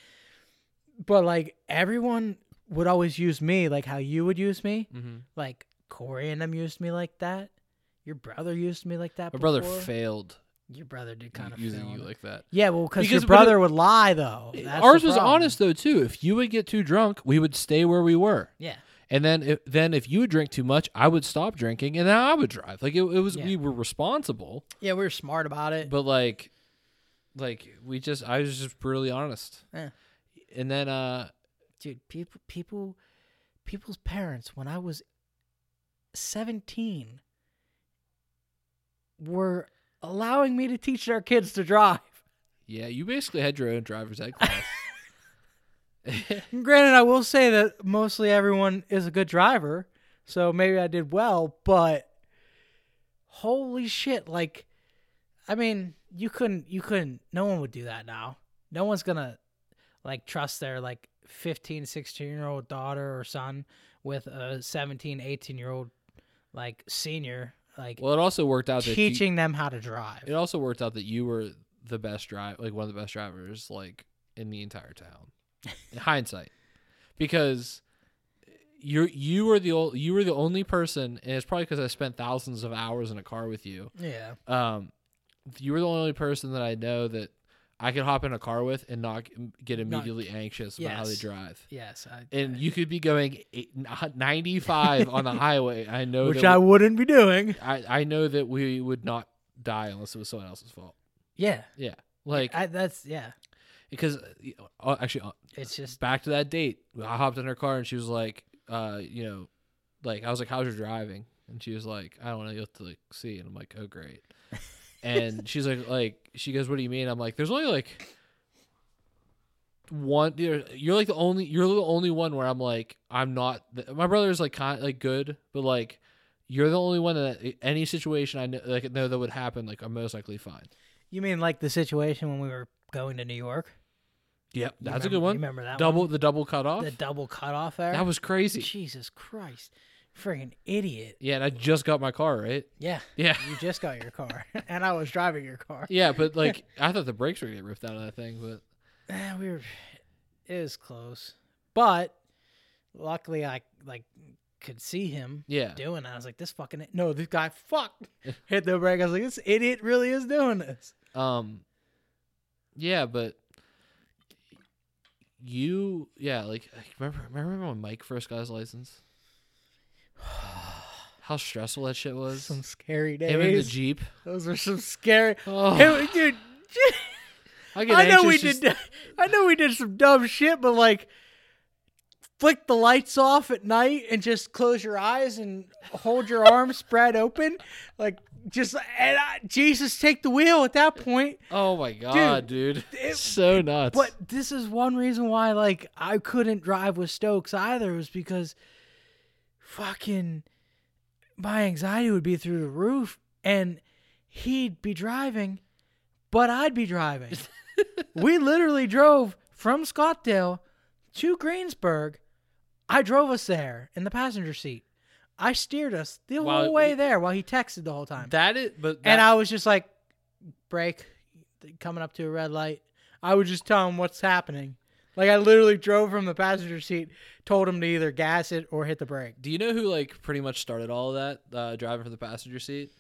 but like everyone would always use me like how you would use me. Mhm. Like Corey and them used me like that. Your brother used me like that. my brother failed Your brother did kind of using you like that. Yeah, well, because your but it- brother would lie though. That's Ours was honest though too. If you would get too drunk, we would stay where we were. Yeah, And then, if, then if you would drink too much, I would stop drinking, and then I would drive. Like it, it was, Yeah. we were responsible, yeah, we were smart about it. but like, like we just, I was just brutally honest. Yeah. And then, uh, Dude, people, people, people's parents when I was seventeen were allowing me to teach their kids to drive. yeah, you basically had your own driver's ed class. Granted, I will say that mostly everyone is a good driver, so maybe I did well, but holy shit, like I mean, you couldn't you couldn't no one would do that now. No one's going to like trust their like 15, 16-year-old daughter or son with a 17, 18-year-old like senior like well, it also worked out that you- teaching them how to drive. it also worked out that you were the best drive, like one of the best drivers, like in the entire town. in hindsight, because you're you were the ol- you were the only person, and it's probably because I spent thousands of hours in a car with you. yeah. Um, you were the only person that I know that I could hop in a car with and not get immediately anxious about how they drive. Yes, I, And you could be going eight, 95 on the highway. I know which I we- wouldn't be doing. I, I know that we would not die unless it was someone else's fault. Yeah. Yeah. Like I, that's yeah. because uh, actually uh, It's just back to that date. I hopped in her car and she was like, uh, you know, like I was like, "How's your driving?" And she was like, "I don't know. You have to like see." And I'm like, "Oh, great." and she's like, like she goes, "What do you mean?" I'm like, "There's only like one. You're, you're like the only. You're the only one where I'm like, I'm not. The, my brother's like kind like good, but like." You're the only one that any situation I know, like know that would happen, like I'm most likely fine. You mean like the situation when we were going to New York? Yep, that's a remember- good you one. remember that double one? the double cut off. The double cutoff there. That was crazy. Jesus Christ, friggin' idiot! Yeah, and I just got my car right. Yeah, Yeah, you just got your car, and I was driving your car. yeah, but like I thought the brakes were gonna get ripped out of that thing, but Eh, we were, it was close, but luckily I like could see him yeah, doing. That. I was like, this fucking no, this guy fuck hit the brake. I was like, this idiot really is doing this. um, yeah, but you, yeah, like remember remember when Mike first got his license? How stressful that shit was. Some scary days. Him in the jeep. Those were some scary. Oh, Hey, dude. I, I know we anxious did. I know we did some dumb shit, but like, flick the lights off at night and just close your eyes and hold your arms spread open, like just and I, Jesus take the wheel at that point. Oh my god, dude, it- so nuts. But this is one reason why like I couldn't drive with Stokes either was because fucking my anxiety would be through the roof and he'd be driving but I'd be driving. we literally drove from Scottsdale to Greensburg. I drove us there in the passenger seat. I steered us the While- whole way there while he texted the whole time. that is, but that, And I was just like, brake, coming up to a red light. I would just tell him what's happening. Like I literally drove from the passenger seat, told him to either gas it or hit the brake. do you know who like pretty much started all of that? Uh, driving from the passenger seat,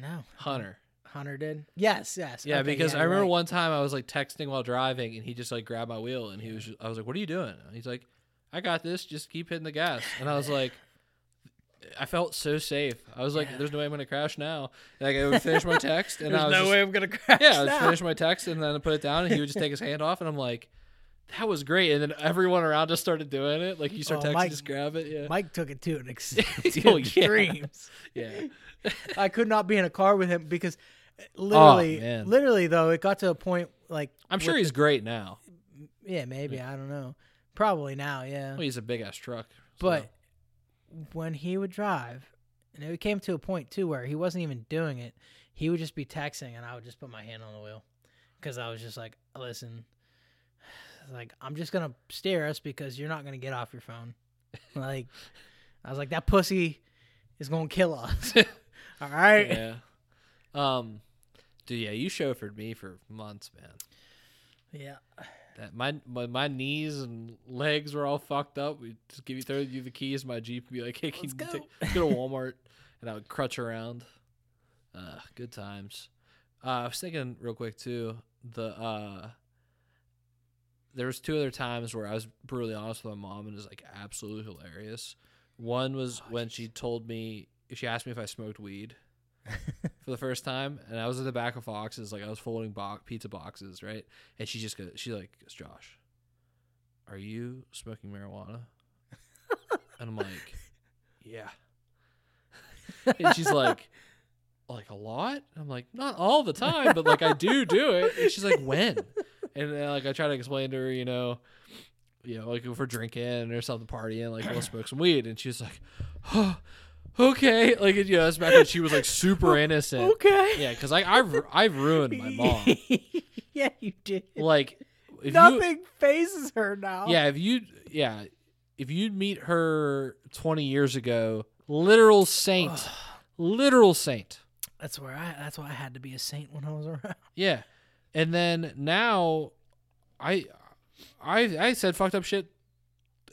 No, Hunter. Hunter did. Yes, yes. Yeah, Okay, because I remember right. one time I was like texting while driving, and he just like grabbed my wheel, and he was, just, I was like, "What are you doing?" And he's like, "I got this. Just keep hitting the gas." And I was like, I felt so safe. I was like, Yeah. "There's no way I'm gonna crash now." Like, I would finish my text, and There's I was no just, way I'm gonna crash. yeah, I would finish my text, and then I put it down, and he would just take his hand off, and I'm like, that was great. And then everyone around just started doing it. Like you start Oh, texting, Mike- just grab it. Yeah. Mike took it to an ex- Oh, yeah. extremes. Yeah. I could not be in a car with him because uh, literally, Oh, literally though, it got to a point like I'm sure he's great now. yeah, maybe I don't know, probably now, yeah. Well, he's a big ass truck. so- But when he would drive, and it came to a point too where he wasn't even doing it, he would just be texting, and I would just put my hand on the wheel because I was just like, listen, like I'm just gonna steer us because you're not gonna get off your phone. like I was like, that pussy is gonna kill us. All right. yeah. Um, dude, yeah, you chauffeured me for months, man. Yeah. That my, my my knees and legs were all fucked up. We just give you throw you the keys, my Jeep, and be like, "Hey, can Let's you go. take, let's go to Walmart?" and I would crutch around. Uh, good times. Uh, I was thinking real quick too. The uh, there was two other times where I was brutally honest with my mom, and it was like absolutely hilarious. One was Oh, when she told me she asked me if I smoked weed for the first time, and I was at the back of Fox's, like I was folding bo- pizza boxes, right? And she just goes, she like goes, Josh, are you smoking marijuana? and I'm like, yeah. and she's like, like a lot? I'm like, not all the time, but like I do do it. And she's like, when? And then, like I try to explain to her, you know, you know, like if we're drinking or something, partying, like we'll smoke some weed, and she's like, oh, okay, like you know, that's back when she was like super innocent. Okay. Yeah, because I I've I've ruined my mom. yeah, you did. Like you Nothing fazes her now. yeah if you yeah if you'd meet her 20 years ago, literal saint, literal saint. That's where I. That's why I had to be a saint when I was around. Yeah, and then now, I I I said fucked up shit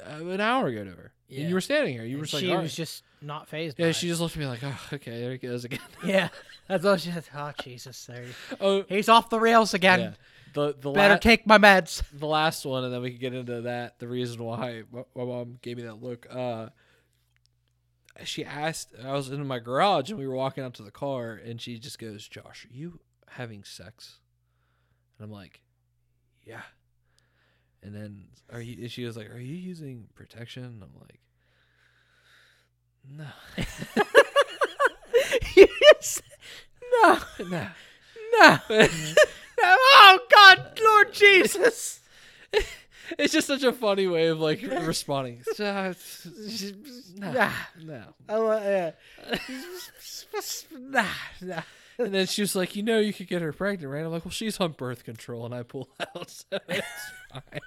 uh, an hour ago to her. And you were standing here. You were And just like, she "All was right." just not fazed. yeah. She just looked at me like, oh, okay, there he goes again. Yeah, that's all she said. Oh Jesus, there. he- oh, He's off the rails again. yeah. The the Better la- take my meds. the last one, and then we can get into that. The reason why my, my mom gave me that look. Uh, she asked. I was in my garage, and we were walking up to the car, and she just goes, "Josh, are you having sex?" And I'm like, "Yeah." And then are you? and She was like, "Are you using protection?" And I'm like, "No, yes. No, no." no, no. Mm-hmm. Oh God, Lord Jesus. it's just such a funny way of like responding. no, Nah. no. I yeah. nah, nah. And then she was like, "You know, you could get her pregnant, right?" I'm like, "Well, she's on birth control," and I pull out, so it's fine.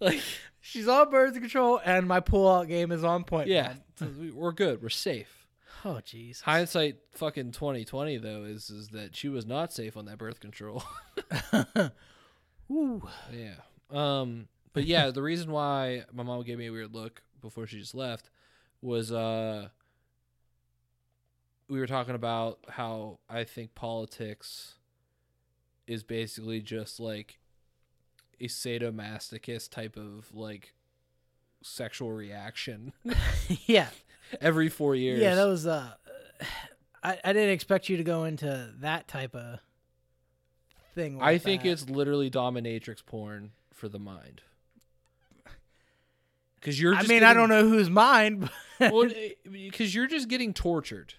like, She's on birth control, and my pull-out game is on point. yeah, we- we're good. We're safe. Oh jeez. Hindsight, fucking 2020 though, is is that she was not safe on that birth control. Ooh. yeah. Um. But yeah, the reason why my mom gave me a weird look before she just left was uh. We were talking about how I think politics is basically just like a sadomasochist type of like sexual reaction yeah. every four years. Yeah, that was uh I, I didn't expect you to go into that type of thing. I think that. it's literally dominatrix porn for the mind. Because you're. I mean, I don't know whose mind, but Well, because you're just getting tortured.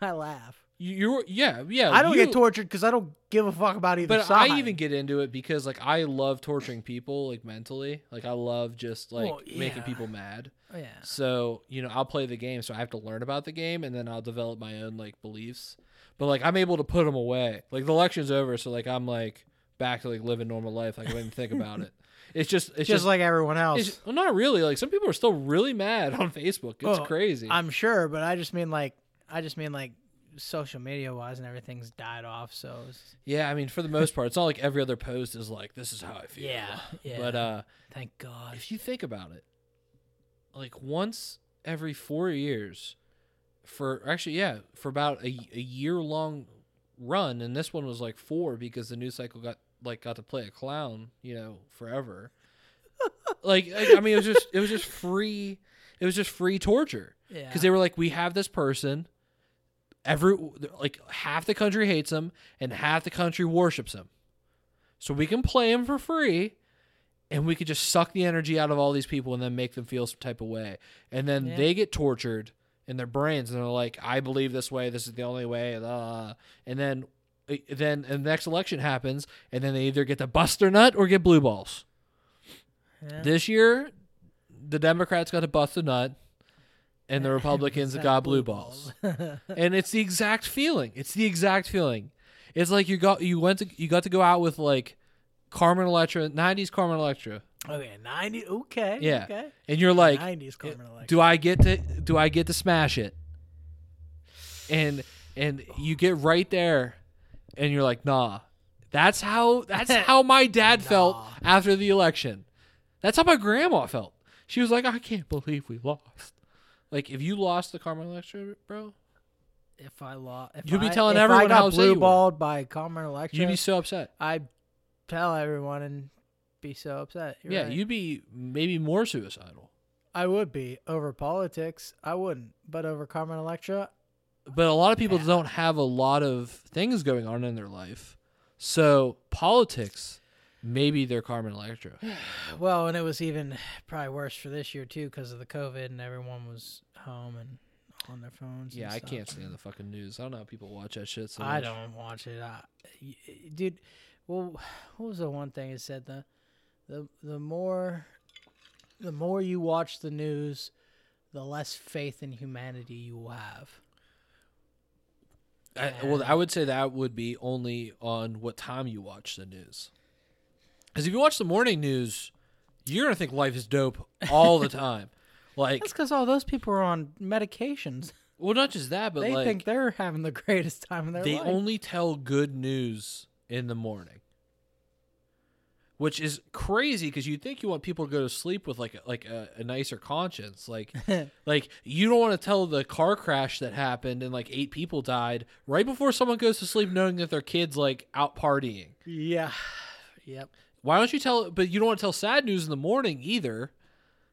I laugh. You- You're yeah yeah. I don't you- get tortured because I don't give a fuck about either But side. I even get into it because like I love torturing people like mentally. Like I love just like Well, making people mad. Oh, yeah. So, you know, I'll play the game, so I have to learn about the game and then I'll develop my own like beliefs. But like I'm able to put them away. Like the election's over, so like I'm like back to like living normal life. Like I didn't think about it. It's just it's Just, just, like everyone else. it's, well, not really. Like some people are still really mad on Facebook. It's Oh, crazy. I'm sure, but I just mean like I just mean like social media wise and everything's died off. So yeah, I mean for the most part, it's not like every other post is like this is how I feel. yeah, yeah. But uh thank God. if you think about it, like once every four years, for actually, yeah, for about a, a year long run, and this one was like four because the news cycle got like got to play a clown, you know, forever. like, I I mean, it was just it was just free. It was just free torture Yeah. because they were like, we have this person. Every like half the country hates him and half the country worships him, so we can play him for free, and we could just suck the energy out of all these people and then make them feel some type of way. And then Yeah. they get tortured in their brains and they're like, I believe this way, this is the only way, uh, and then then and the next election happens and then they either get to bust their nut or get blue balls. Yeah. This year, the Democrats got to bust a nut and the Republicans got blue balls. and it's the exact feeling. It's the exact feeling. It's like you got you went to you got to go out with like Carmen Electra, '90s Carmen Electra, okay, ninety. Okay. Yeah. Okay. and you're like, nineties Carmen eh, Electra. do I get to do I get to smash it? And and you get right there, and you're like, nah. That's how that's how my dad felt after the election. That's how my grandma felt. She was like, I can't believe we lost. Like if you lost the Carmen Electra, bro, if I lost, if You'd be I- telling if everyone I got how blue balled by Carmen Electra. you'd be so upset. I'd tell everyone and be so upset. You're yeah, right. you'd be maybe more suicidal. I would be over politics. I wouldn't, but over Carmen Electra, But a lot of people don't have a lot of things going on in their life. So politics, maybe they're Carmen Electra. well, and it was even probably worse for this year too because of the COVID and everyone was home and on their phones. Yeah, I stuff. can't stand the fucking news. I don't know how people watch that shit. So I much. don't watch it, I, dude. Well, what was the one thing it said? The the the more the more you watch the news, the less faith in humanity you will have. I, well, I would say that would be only on what time you watch the news. Because if you watch the morning news, you're gonna think life is dope all the time. Like, That's because all those people are on medications. well, not just that, but they like think they're having the greatest time in their life. they life. only tell good news in the morning which is crazy because you think you want people to go to sleep with like a, like a, a nicer conscience like like you don't want to tell the car crash that happened and like eight people died right before someone goes to sleep knowing that their kids like out partying yeah. Yep. Why don't you tell but you don't want to tell sad news in the morning either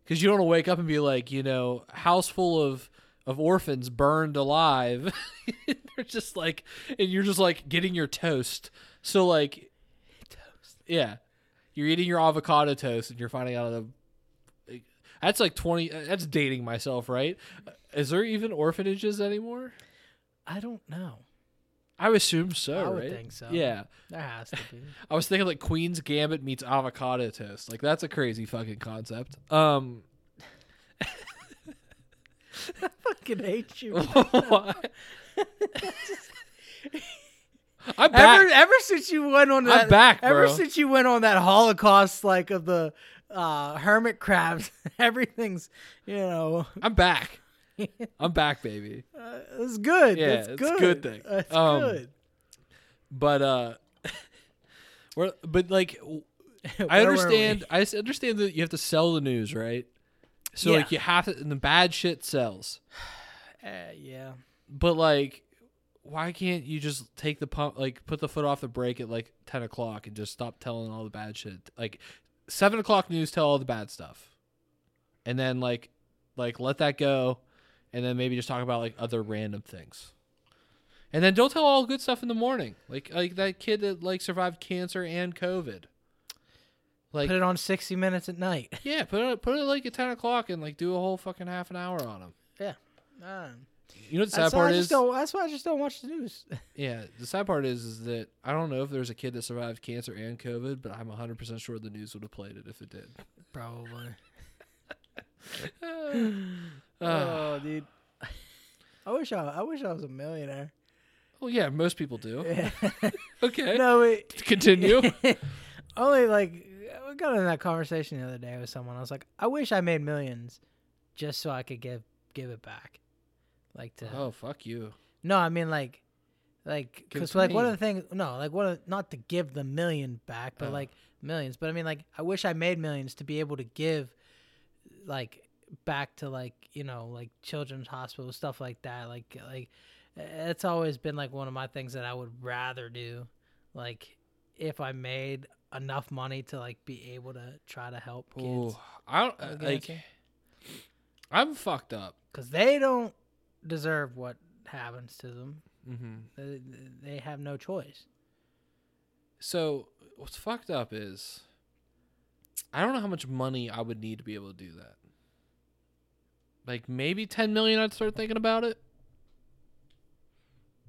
because you don't want to wake up and be like you know house full of of orphans burned alive. They're just like and you're just like getting your toast. So like Toast. yeah. You're eating your avocado toast and you're finding out of the that's like 20 that's dating myself right? Is there even orphanages anymore? I don't know. I assume so I would right think so. yeah There has to be. I was thinking like Queen's Gambit meets avocado toast. Like that's a crazy fucking concept. Um, fucking hate you. why? I'm back. Ever, ever since you went on that, I'm that, back, ever since you went on that Holocaust, like of the uh, hermit crabs, everything's, you know, I'm back. I'm back, baby. uh, it's good. Yeah, it's it's good. a good thing. It's Um, good. But uh, we're but like I understand. I understand that you have to sell the news, right? So like you have to, and the bad shit sells. Uh, yeah. But like, why can't you just take the pump, like put the foot off the brake at like ten o'clock and just stop telling all the bad shit? Like seven o'clock news, tell all the bad stuff, and then like, like let that go, and then maybe just talk about like other random things, and then don't tell all good stuff in the morning. Like like that kid that like survived cancer and COVID. Like Put it on 60 Minutes at night. yeah, put it put it like at ten o'clock and like do a whole fucking half an hour on him. Yeah. Uh, You know what the sad part I is? just don't, that's why I just don't watch the news. Yeah, the sad part is is that I don't know if there's a kid that survived cancer and COVID, but I'm 100% sure the news would have played it if it did. Probably. Oh, ah. dude. I wish I, I wish I was a millionaire. well, yeah, most people do. Okay, no, wait. continue. Only like we got in that conversation the other day with someone. I was like, I wish I made millions, just so I could give give it back, like to. oh, fuck you. No, I mean like, like because like one of the things. No, like one of not to give the million back, but Oh. like millions. But I mean like, I wish I made millions to be able to give, like back to like you know like children's hospitals stuff like that. Like like it's always been like one of my things that I would rather do, like if I made enough money to like be able to try to help kids Ooh, I don't uh, like. I'm fucked up. because they don't deserve what happens to them. mm-hmm. They, they have no choice. So what's fucked up is I don't know how much money I would need to be able to do that. Like maybe 10 million I'd start thinking about it.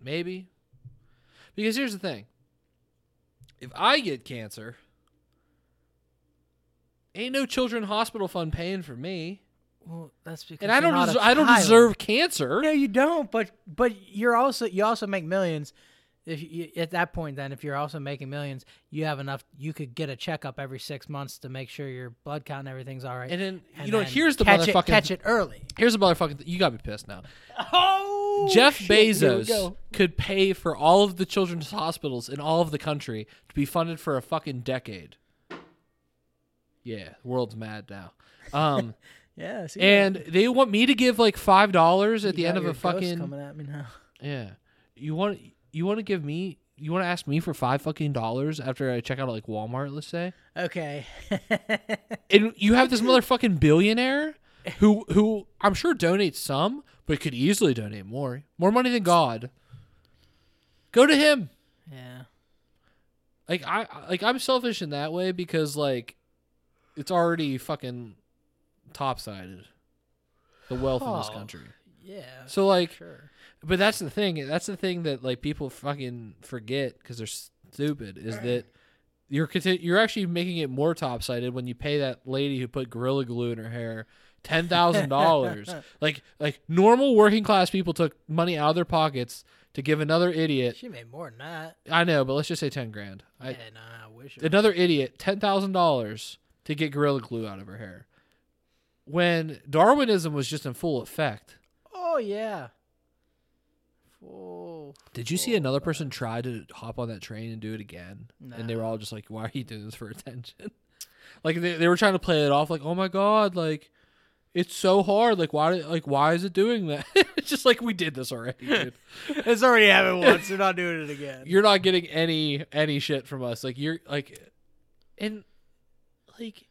Maybe. Because here's the thing. If I get cancer, ain't no children hospital fund paying for me. Well, that's because And I you're don't not a des- I don't deserve cancer. No, you don't. But but you're also you also make millions. If you, at that point, then if you're also making millions, you have enough. You could get a checkup every six months to make sure your blood count and everything's all right. And then And you know here's the catch it, motherfucking catch it early. here's the motherfucking you got me pissed now. Oh, Jeff shit, Bezos could pay for all of the children's hospitals in all of the country to be funded for a fucking decade. Yeah, world's mad now. Um, Yeah, see and they want me to give like five dollars at the end of a fucking coming at me now. yeah. You want you want to give me you want to ask me for five fucking dollars after I check out like Walmart, let's say, Okay. and you have this motherfucking billionaire who who I'm sure donates some, but could easily donate more, more money than God. Go to him. yeah. like I like I'm selfish in that way because like it's already fucking top-sided the wealth in this Oh. country. Yeah. So like sure. But that's the thing. That's the thing that like people fucking forget cuz they're stupid is that you're conti- you're actually making it more top-sided when you pay that lady who put gorilla glue in her hair $10,000. like like normal working class people took money out of their pockets to give another idiot. She made more than that. I know, but let's just say 10 grand. I, yeah, no, I wish. It another idiot ten thousand dollars to get gorilla glue out of her hair. When Darwinism was just in full effect, Oh yeah. Full. did you see another person try to hop on that train and do it again? And they were all just like, "Why are you doing this for attention?" like they they were trying to play it off like, "Oh my god, like it's so hard. Like why like why is it doing that?" it's just like we did this already, dude. It's already happened once. You're not doing it again. you're not getting any any shit from us. Like you're like, and like,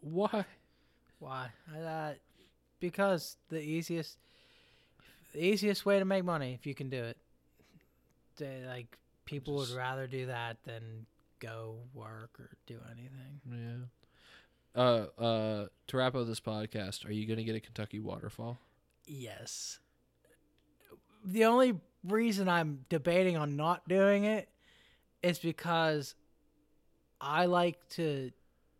why? Why? I thought because the easiest, the easiest way to make money if you can do it. They, like people would rather do that than go work or do anything. Yeah. Uh, uh, to wrap up this podcast, are you gonna get a Kentucky waterfall? Yes. The only reason I'm debating on not doing it is because I like to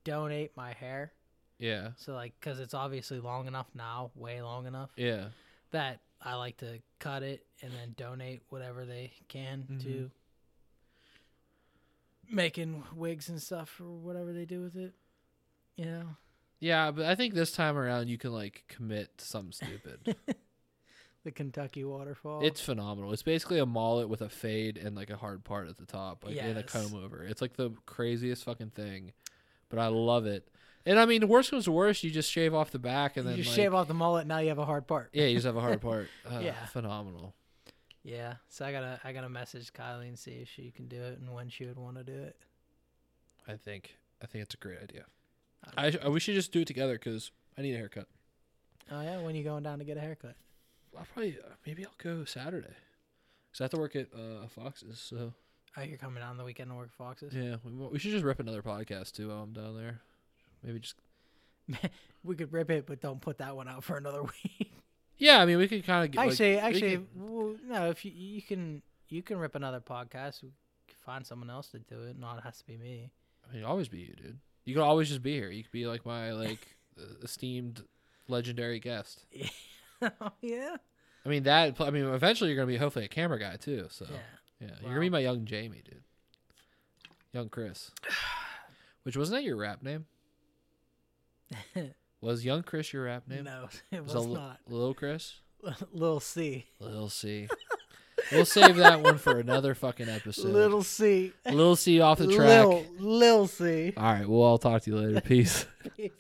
donate my hair. Yeah, So like, cause it's obviously long enough now, way long enough yeah, that I like to cut it and then donate whatever they can to Mhm. making wigs and stuff or whatever they do with it. You know, yeah. But I think this time around you can like commit to something stupid. the Kentucky waterfall. it's phenomenal. It's basically a mullet with a fade and like a hard part at the top, like and a comb over. It's like the craziest fucking thing, but I love it. And I mean, the worst comes to worst, you just shave off the back and then. you just like, shave off the mullet. Now you have a hard part. Yeah, you just have a hard part. Uh, Yeah. phenomenal. Yeah, so I gotta I gotta message Kylie and see if she can do it and when she would want to do it. I think I think it's a great idea. I, I we should just do it together because I need a haircut. Oh yeah, when you going down to get a haircut? I'll probably uh, maybe I'll go Saturday because I have to work at uh, Fox's. So Oh, you're coming down the weekend to work at Fox's. yeah, we, we should just rip another podcast too while I'm down there. Maybe just We could rip it, but don't put that one out for another week. yeah. I mean, we could kind of get actually, like, we actually, could- well, no. If you you can you can rip another podcast, find someone else to do it. Not it has to be me. I mean, always be you, dude. You could always just be here. You could be like my like esteemed legendary guest. oh yeah. I mean that. I mean, eventually you're gonna be hopefully a camera guy too. So Yeah. Yeah, you're gonna be my young Jamie, dude. Young Chris. Which wasn't that your rap name? Was Young Chris your rap name? No, it was Li- not. Lil Chris? Little C. Lil C. we'll save that one for another fucking episode. Little C. Lil C off the track. Lil, Lil C. All right, well, I'll talk to you later. Peace. Peace.